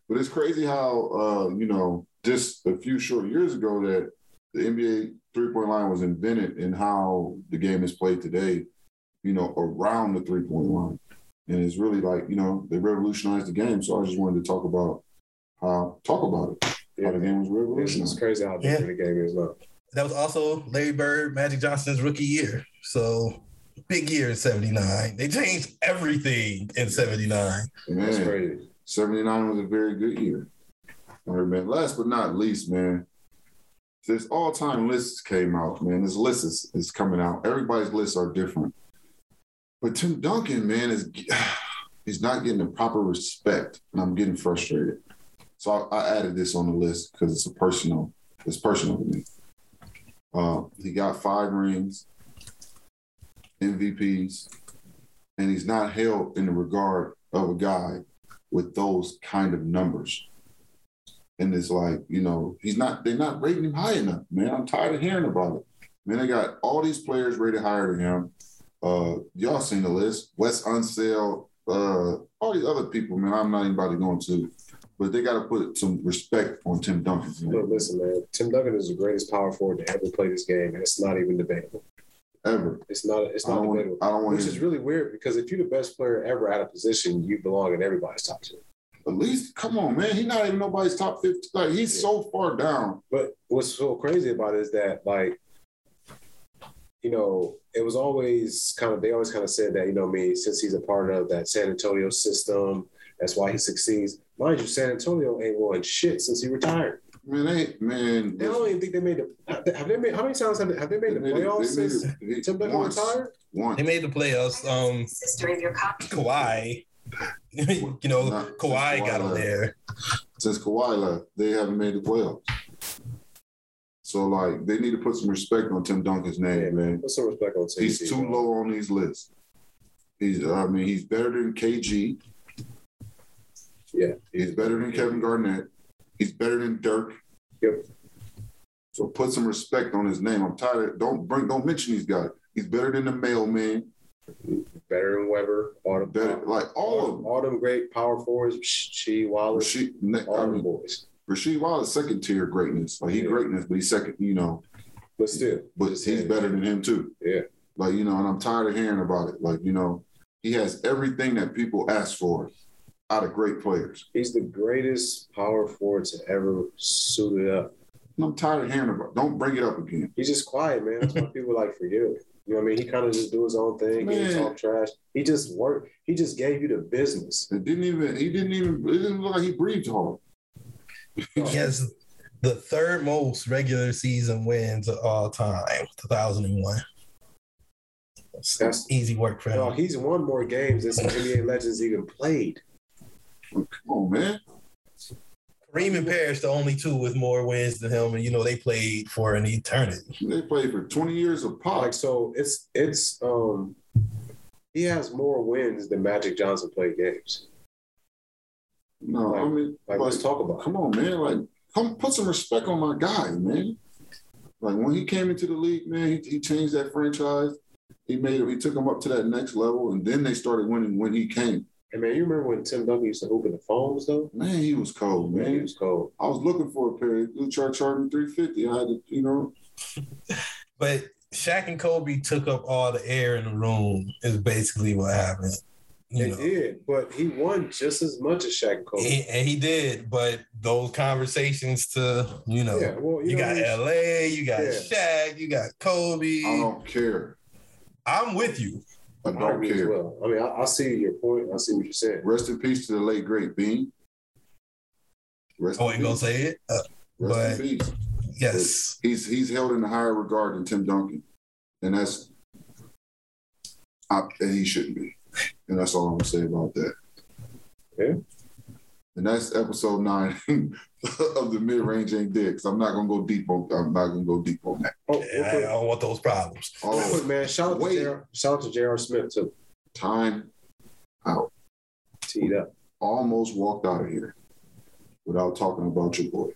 But it's crazy how uh, you know, just a few short years ago that the NBA three point line was invented and how the game is played today, you know, around the three point line. And it's really like, you know, they revolutionized the game. So I just wanted to talk about how talk about it. Yeah, the game was It's, it's crazy how different the game is now. that was also Larry Bird, Magic Johnson's rookie year. So big year in 79. They changed everything in 79. That's crazy. 79 was a very good year. All right, man. Last but not least, man, this all-time list came out, man. This list is, is coming out. Everybody's lists are different. But Tim Duncan, man, is he's not getting the proper respect, and I'm getting frustrated. So I, I added this on the list because it's a personal, it's personal to me. Uh, he got five rings, MVPs, and he's not held in the regard of a guy with those kind of numbers. And it's like, you know, he's not, they're not rating him high enough, man. I'm tired of hearing about it. Man, they got all these players rated higher than him. Uh, y'all seen the list. Wes Unseld, uh, all these other people, man, I'm not anybody going to. But they got to put some respect on Tim Duncan. Listen, man. Tim Duncan is the greatest power forward to ever play this game, and it's not even debatable. Ever. It's not. It's I not want. debatable. I don't want to. Which is really weird because if you're the best player ever at a position, you belong in everybody's top ten. At least, come on, man. He's not even nobody's top fifty. Like he's so far down. But what's so crazy about it is that, like, you know, it was always kind of they always kind of said that, you know, me since he's a part of that San Antonio system, that's why he succeeds. Mind you, San Antonio ain't won shit since he retired. Man, they man. They don't even think they made the. Have they made? How many times have they, have they made the They made it- playoffs they made since it- Tim Duncan once, retired? Once. They made the playoffs. Um, History of your copy. Kawhi, you know, Not- Kawhi got him there. Since Kawhi left, they haven't made the playoffs. So like, they need to put some respect on Tim Duncan's name, Yeah, man. Put some respect on Tim. He's too low on these lists. He's, I mean, he's better than KG. Yeah. He's better than Kevin Garnett. He's better than Dirk. Yep. So put some respect on his name. I'm tired. Of, don't bring. Don't mention these guys. He's better than the mailman. Better than Webber. All Better, like all of them. all them great power forwards. She Wallace. Rasheed, All I mean, boys. Rasheed Wallace, second tier greatness. Like he Yeah. greatness, but he's second. You know, But still, but he's saying. better than him too. Yeah. Like you know, and I'm tired of hearing about it. Like you know, he has everything that people ask for out of great players. He's the greatest power forward to ever suit it up. I'm tired of hearing about. It. Don't bring it up again. He's just quiet, man. That's why people like forget it. You know what I mean? He kind of just do his own thing, he Man. talk trash. He just worked. He just gave you the business. It didn't even. He didn't even. It didn't look like he breathed hard. He has the third most regular season wins of all time, 2001. That's That's- easy work for him. No, he's won more games than some NBA legends even played. Come on, man. Kareem and Parish, the only two with more wins than him, and you know they played for an eternity. They played for 20 years of pop. Like so, it's it's um he has more wins than Magic Johnson played games. no, I mean, Like, like, let's talk about. It. come on, man. Like, come put some respect on my guy, man. Like when he came into the league, man, he, he changed that franchise. He made it. He took him up to that next level, and then they started winning when he came. And man, you remember when Tim Duncan used to hoop in the phones though? Man, he was cold, Man, he was cold. I was looking for a pair. He charged charging three fifty. I had to, you know. But Shaq and Kobe took up all the air in the room. Is basically what happened. You They know. did, but he won just as much as Shaq and Kobe. He, and he did, but those conversations to you know, yeah, well, you, you, know, got LA, you got Yeah. Shaq, you got Kobe. I don't care. I'm with you. I I don't agree as care. well. I mean, I, I see your point. I see what you're saying. Rest in peace to the late great Bean. Rest I in wasn't gonna say it. Uh, Rest but- in peace. yes, He's he's held in a higher regard than Tim Duncan, and that's I, and he shouldn't be. And that's all I'm gonna say about that. Yeah. And that's episode nine of the mid range ain't dead. Because I'm not gonna go deep on. I'm not gonna go deep on that. Oh, I, I don't want those problems. real Oh, quick, man! Shout out Wait. to JR, shout out to J.R. Smith too. time out. Teed up. Almost walked out of here without talking about your boy,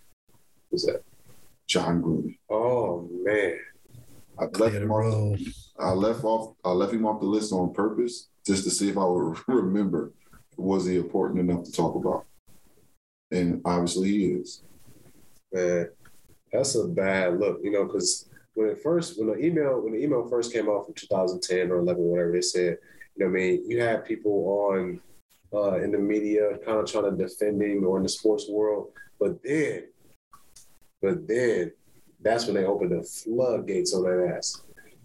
What's that? Jon Gruden. Oh man, I left him off. I left off. I left him off the list on purpose, just to see if I would remember. Was he important enough to talk about? And obviously, he is. man, that's a bad look. You know, because when it first, when the email, when the email first came out from 2010 or 11, whatever they said, you know, what I mean, you had people on uh, in the media kind of trying to defend him or in the sports world, but then, but then, that's when they opened the floodgates on that ass,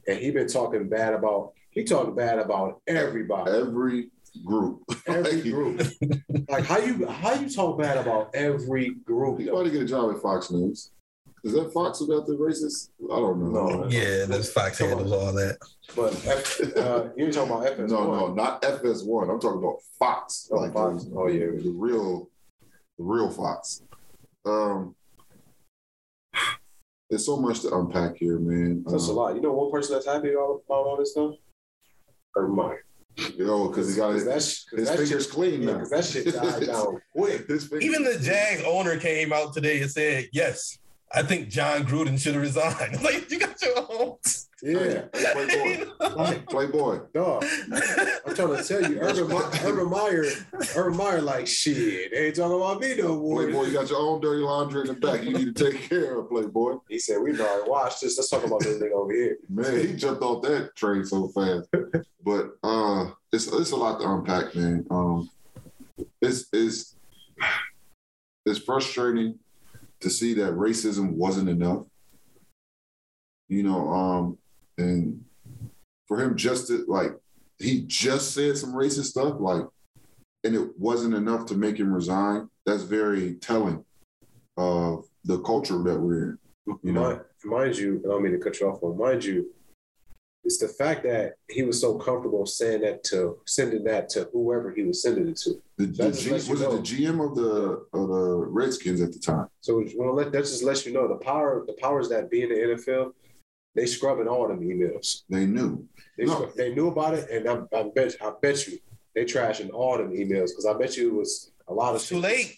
and he been talking bad about. He talked bad about everybody. Every group. every Like, group. like how you how you talk bad about every group? He though? about to get a job at Fox News. Is that Fox about the racist? I don't know. No. Yeah, that's Fox handles all that. But F, uh, you're talking about FS1. No, no, not FS1. I'm talking about Fox. Oh, Fox. the- Oh, yeah. the real, the real Fox. Um, there's so much to unpack here, man. That's a Um, lot. You know, one person that's happy about, about all this stuff. Urban Meyer. know, because he got his, that's his fingers clean now. because that shit died down quick. Even the Jags owner came out today and said, "Yes, I think Jon Gruden should have resigned." like you got your own. Yeah, Playboy. Playboy. dog. I'm trying to tell you, Urban, Meyer, Urban Meyer, like shit. They ain't talking about me no more. Playboy, you got your own dirty laundry in the back. You need to take care of Playboy. He said, "We already watched this. Let's talk about this thing over here." Man, he jumped off that train so fast. But uh it's it's a lot to unpack, man. Um it's it's it's frustrating to see that racism wasn't enough. You know, um, and for him just to like he just said some racist stuff, like, and it wasn't enough to make him resign. That's very telling of the culture that we're in. You know, mind, mind you, I don't mean to cut you off, but mind you, it's the fact that he was so comfortable saying that to sending that to whoever he was sending it to. The, the G, was it the GM of the of the Redskins at the time? So well, that just lets you know the power, the powers that be in the NFL, they scrubbing all them emails. They knew. They, No. scrub- they knew about it, and I, I bet I bet you they trashing all them emails because I bet you it was a lot of Too late.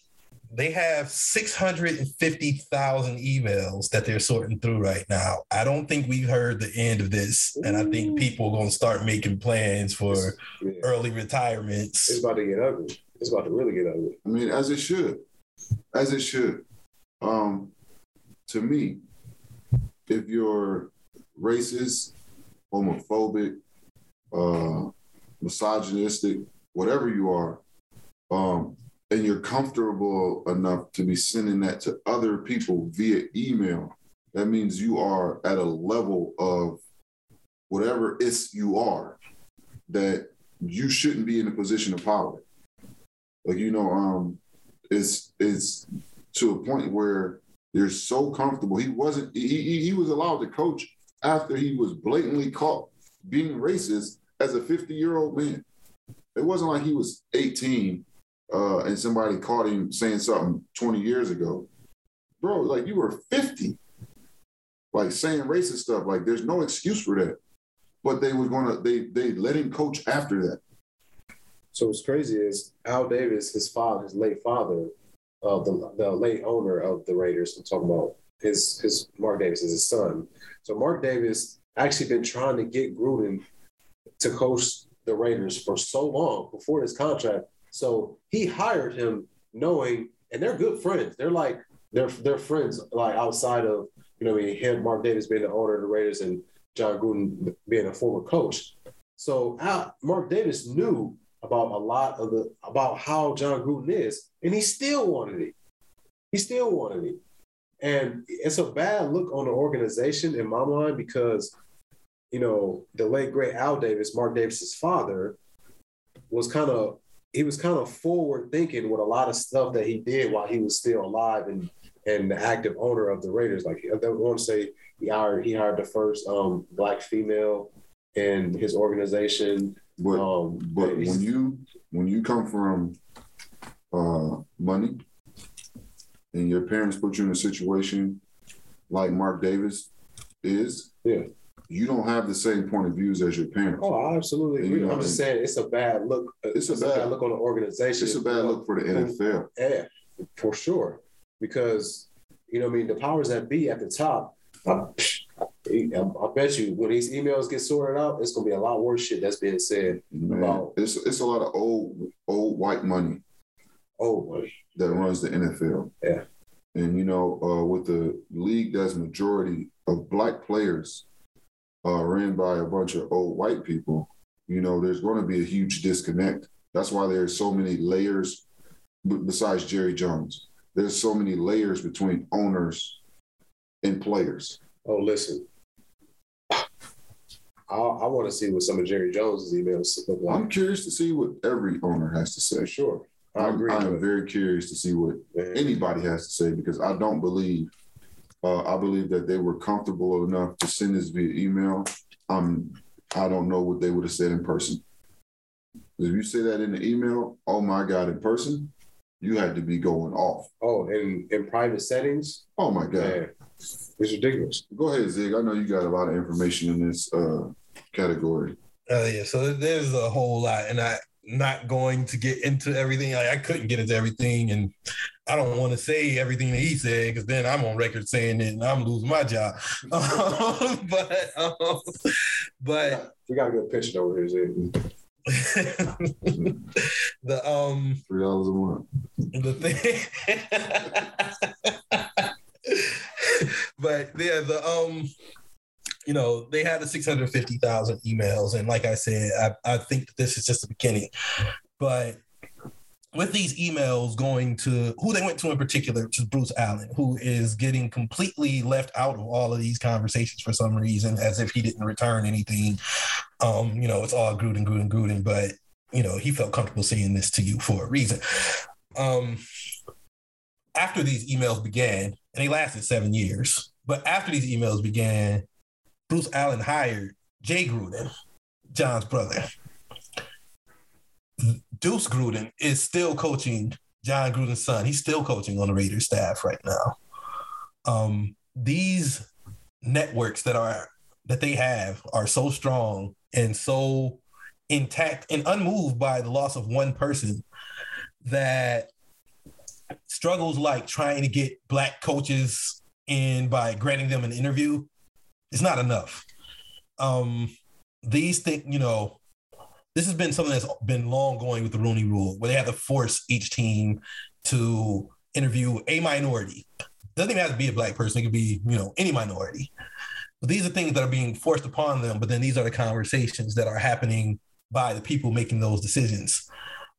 They have 650,000 emails that they're sorting through right now. I don't think we've heard the end of this. And I think people are going to start making plans for Yeah. early retirements. It's about to get ugly. It's about to really get ugly. I mean, as it should, as it should. Um, to me, if you're racist, homophobic, uh, misogynistic, whatever you are, um, and you're comfortable enough to be sending that to other people via email, that means you are at a level of whatever it's you are that you shouldn't be in a position of power. Like you know, um, it's it's to a point where you're so comfortable. He wasn't. He he, he was allowed to coach after he was blatantly caught being racist as a 50 year old man. It wasn't like he was 18 uh, and somebody caught him saying something 20 years ago. Bro, like you were 50, like saying racist stuff. Like there's no excuse for that. But they were gonna they they let him coach after that. So what's crazy is Al Davis, his father, his late father, uh, the the late owner of the Raiders. I'm talking about his his Mark Davis is his son. So Mark Davis actually been trying to get Gruden to coach the Raiders for so long before his contract. So he hired him knowing, and they're good friends. They're like they're they're friends like outside of you know I mean, him Mark Davis being the owner of the Raiders and Jon Gruden being a former coach. So Mark Davis knew about a lot of the about how Jon Gruden is, and he still wanted it. He still wanted it. And it's a bad look on the organization in my mind because, you know, the late great Al Davis, Mark Davis's father, was kind of he was kind of forward thinking with a lot of stuff that he did while he was still alive and and the active owner of the Raiders. Like I want to say he hired he hired the first um, black female in his organization. But Um, but when you when you come from uh, money and your parents put you in a situation like Mark Davis is, Yeah. you don't have the same point of views as your parents. Oh, I absolutely agree. You know, I'm just saying it's a bad look. It's a bad- look on the organization. It's a bad look for the NFL. Yeah, for sure. Because you know, I mean, the powers that be at the top. I, I, bet you when these emails get sorted out, it's gonna be a lot worse shit that's being said. Man, Wow. it's it's a lot of old old white money Oh, that runs the NFL. Yeah. And you know, uh, with the league that's majority of black players uh, ran by a bunch of old white people, you know, there's going to be a huge disconnect. That's why there's so many layers. b- Besides Jerry Jones, there's so many layers between owners and players. oh, listen. I, I want to see what some of Jerry Jones's emails look like. I'm curious to see what every owner has to say. Sure, I I'm, agree. I'm very curious to see what anybody has to say because I don't believe. Uh, I believe that they were comfortable enough to send this via email. Um, I don't know what they would have said in person. If you say that in the email, oh my God, in person, you had to be going off. Oh, in in private settings, Oh my God. yeah, it's ridiculous. Go ahead, Zig. I know you got a lot of information in this uh, category. Uh, yeah, so there's a whole lot, and I not going to get into everything. Like, I couldn't get into everything, and I don't want to say everything that he said because then I'm on record saying it, and I'm losing my job. Um, but um, but We got a good picture over here, the um Three dollars a month. the thing but yeah the um you know they had the 650000 emails and like i said I, I think that this is just the beginning but with these emails going to who they went to in particular, which is Bruce Allen, who is getting completely left out of all of these conversations for some reason, as if he didn't return anything. Um, you know, it's all Gruden, Gruden, Gruden, but you know, he felt comfortable saying this to you for a reason. Um, after these emails began, and they lasted seven years, but after these emails began, Bruce Allen hired Jay Gruden, Jon's brother. Deuce Gruden is still coaching Jon Gruden's son. He's still coaching on the Raiders staff right now. Um, these networks that are that they have are so strong and so intact and unmoved by the loss of one person that struggles like trying to get black coaches in by granting them an interview is not enough. Um, these things, you know, this has been something that's been long going with the Rooney Rule, where they have to force each team to interview a minority. Doesn't even have to be a black person; it could be, you know, any minority. But these are things that are being forced upon them. But then these are the conversations that are happening by the people making those decisions.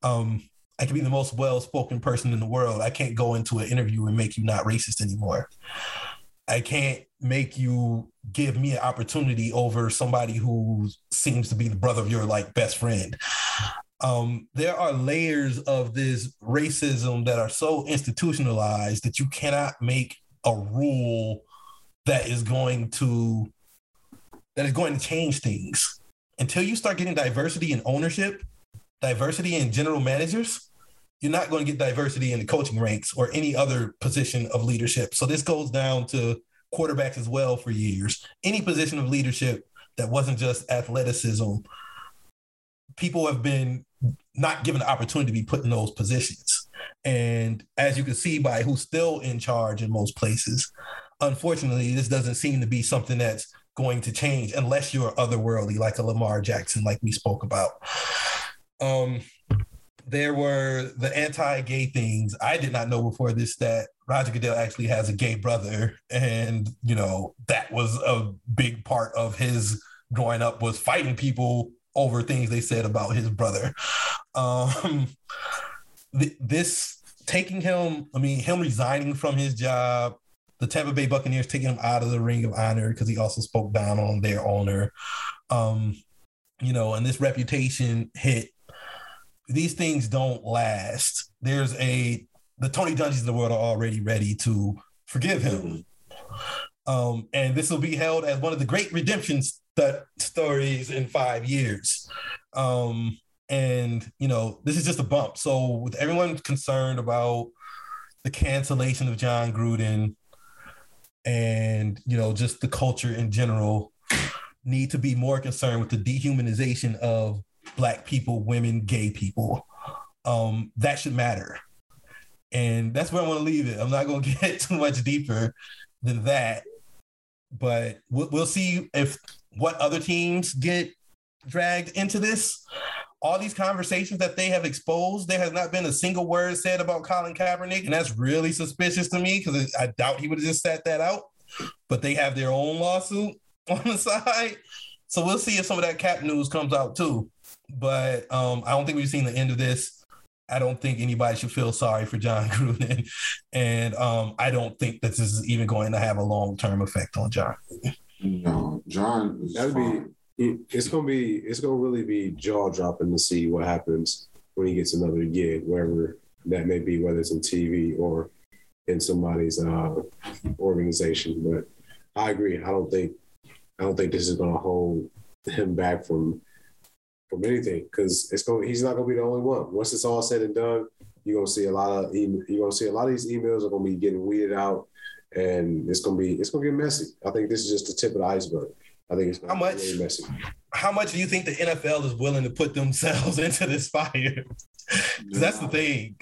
Um, I can be the most well-spoken person in the world. I can't go into an interview and make you not racist anymore. I can't make you give me an opportunity over somebody who seems to be the brother of your like best friend. Um, there are layers of this racism that are so institutionalized that you cannot make a rule that is going to that is going to change things until you start getting diversity in ownership, diversity in general managers. You're not going to get diversity in the coaching ranks or any other position of leadership. So this goes down to quarterbacks as well for years. Any position of leadership that wasn't just athleticism, people have been not given the opportunity to be put in those positions. And as you can see by who's still in charge in most places, unfortunately, this doesn't seem to be something that's going to change unless you're otherworldly, like a Lamar Jackson, like we spoke about. Um, there were the anti-gay things. I did not know before this that Roger Goodell actually has a gay brother, and you know that was a big part of his growing up was fighting people over things they said about his brother. Um, th- this taking him, I mean, him resigning from his job, the Tampa Bay Buccaneers taking him out of the Ring of Honor because he also spoke down on their owner. Um, you know, and this reputation hit. These things don't last. There's a the Tony Dungys of the world are already ready to forgive him. Um, and this will be held as one of the great redemption st- stories in five years. Um, and you know, this is just a bump. So with everyone concerned about the cancellation of Jon Gruden and you know, just the culture in general, need to be more concerned with the dehumanization of black people, women, gay people. Um, that should matter. And that's where I want to leave it. I'm not going to get too much deeper than that, but we'll, we'll see if what other teams get dragged into this. All these conversations that they have exposed, there has not been a single word said about Colin Kaepernick, and that's really suspicious to me because I doubt he would have just sat that out. But they have their own lawsuit on the side, so we'll see if some of that cap news comes out too. But um, I don't think we've seen the end of this. I don't think anybody should feel sorry for Jon Gruden, and um, I don't think that this is even going to have a long term effect on John. No, Jon. is That'd fine. be it's gonna be it's gonna really be jaw dropping to see what happens when he gets another gig, wherever that may be, whether it's in TV or in somebody's uh, organization. But I agree. I don't think I don't think this is gonna hold him back from from anything because it's going he's not gonna be the only one. Once it's all said and done, you're gonna see a lot of em- you're gonna see a lot of these emails are gonna be getting weeded out, and it's gonna be it's gonna get messy. I think this is just the tip of the iceberg. I think it's gonna How be much? really messy. How much do you think the NFL is willing to put themselves into this fire? 'Cause that's the thing.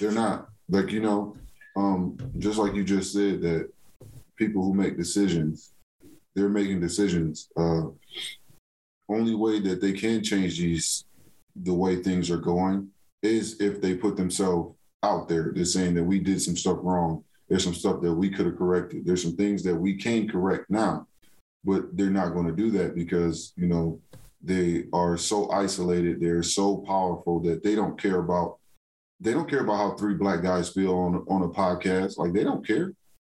They're not like you know, um, just like you just said that people who make decisions, they're making decisions. Uh, only way that they can change these, the way things are going, is if they put themselves out there. They're saying that we did some stuff wrong. There's some stuff that we could have corrected. There's some things that we can correct now, but they're not going to do that because you know they are so isolated. They're so powerful that they don't care about they don't care about how three black guys feel on on a podcast. Like they don't care.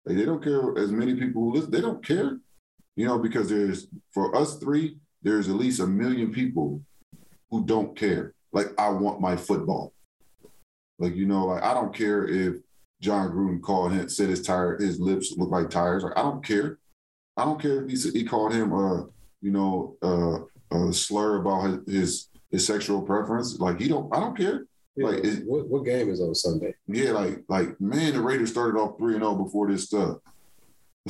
Like they don't care as many people who listen. They don't care. You know, because there's for us three, there's at least a million people who don't care. Like I want my football. Like you know, like I don't care if Jon Gruden called him said his tire his lips look like tires. Like I don't care. I don't care if he he called him uh you know uh a slur about his, his his sexual preference. Like he don't. I don't care. Yeah, Like, it- what, what game is on Sunday? Yeah, like like man, the Raiders started off three and zero before this stuff.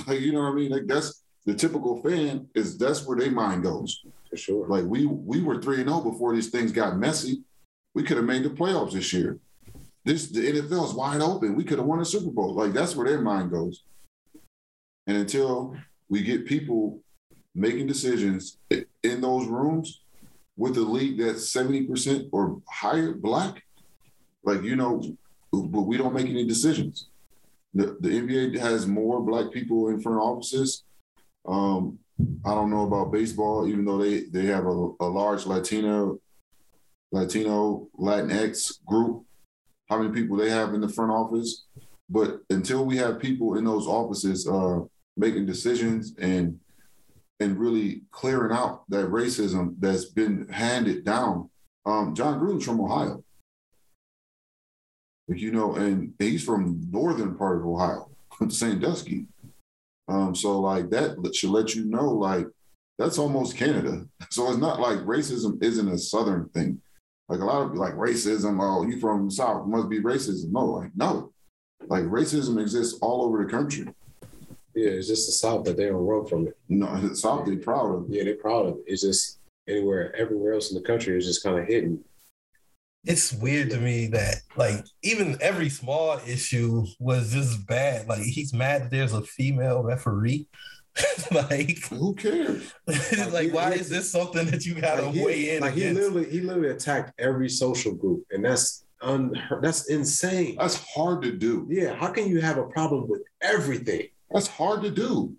Like you know what I mean? Like that's the typical fan is that's where their mind goes. For sure. Like we we were three and zero before these things got messy. We could have made the playoffs this year. This the NFL is wide open. We could have won a Super Bowl. Like that's where their mind goes. And until we get people making decisions in those rooms with a league that's seventy percent or higher black, like you know, but we don't make any decisions. The, the NBA has more black people in front offices. Um, I don't know about baseball, even though they they have a, a large Latino, Latino Latinx group. How many people they have in the front office? But until we have people in those offices uh, making decisions and and really clearing out that racism that's been handed down, um, Jon Gruden's from Ohio. You know, and he's from northern part of Ohio, Sandusky. Um, so like that should let you know, like that's almost Canada. So it's not like racism isn't a southern thing. Like a lot of like racism, oh, you from the South, must be racism. No, like no. Like racism exists all over the country. Yeah, it's just the South that they don't run from it. No, the South they proud of. Yeah, they're proud of it. It's just anywhere, everywhere else in the country is just kind of hidden. It's weird to me that like even every small issue was just bad. Like he's mad that there's a female referee. like Who cares? like, Like, he- why he- is this something that you gotta Like, he, weigh in like he literally he literally attacked every social group, and that's unheard. That's insane. That's hard to do. Yeah, how can you have a problem with everything? That's hard to do.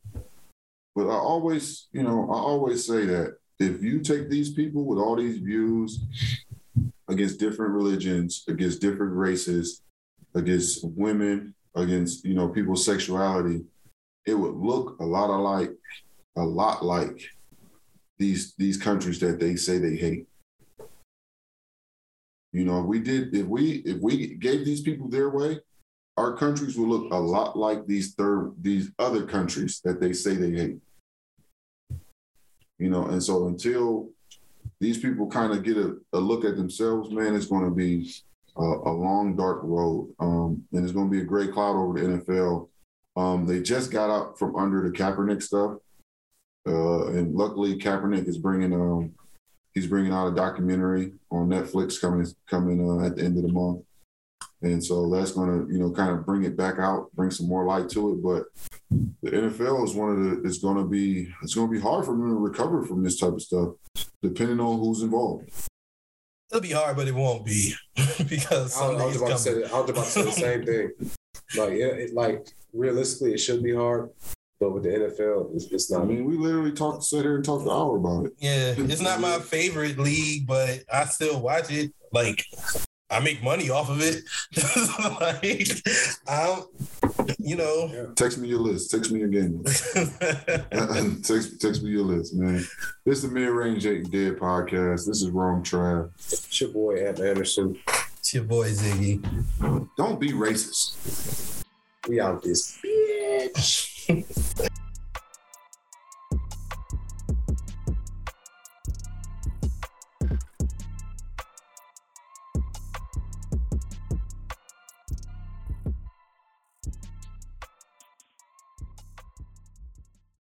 But I always, you know, I always say that if you take these people with all these views against different religions, against different races, against women, against, you know, people's sexuality, it would look a lot like a lot like these these countries that they say they hate. You know, if we did if we if we gave these people their way, our countries will look a lot like these third these other countries that they say they hate. You know, and so until these people kind of get a, a look at themselves, man, it's going to be a, a long dark road, um, and it's going to be a great cloud over the NFL. Um, they just got out from under the Kaepernick stuff, uh, and luckily Kaepernick is bringing um, he's bringing out a documentary on Netflix coming coming uh, at the end of the month. And so that's going to, you know, kind of bring it back out, bring some more light to it. But the NFL is one of the, it's going to be, it's going to be hard for them to recover from this type of stuff, depending on who's involved. It'll be hard, but it won't be because I, I something was about to say that- I was about to say the same thing. Like, it, it, like realistically, it should be hard, but with the NFL, it's, it's not. I mean, we literally talked, sat here and taled an hour about it. Yeah, it's not my favorite league, but I still watch it. Like I make money off of it. like I'm, you know. Text me your list. Text me your game. text, text me your list, man. This is the Mid Range Eight Dead podcast. This is Wrong Trav. It's your boy Ant Anderson. it's your boy Ziggy. Don't be racist. We out this bitch.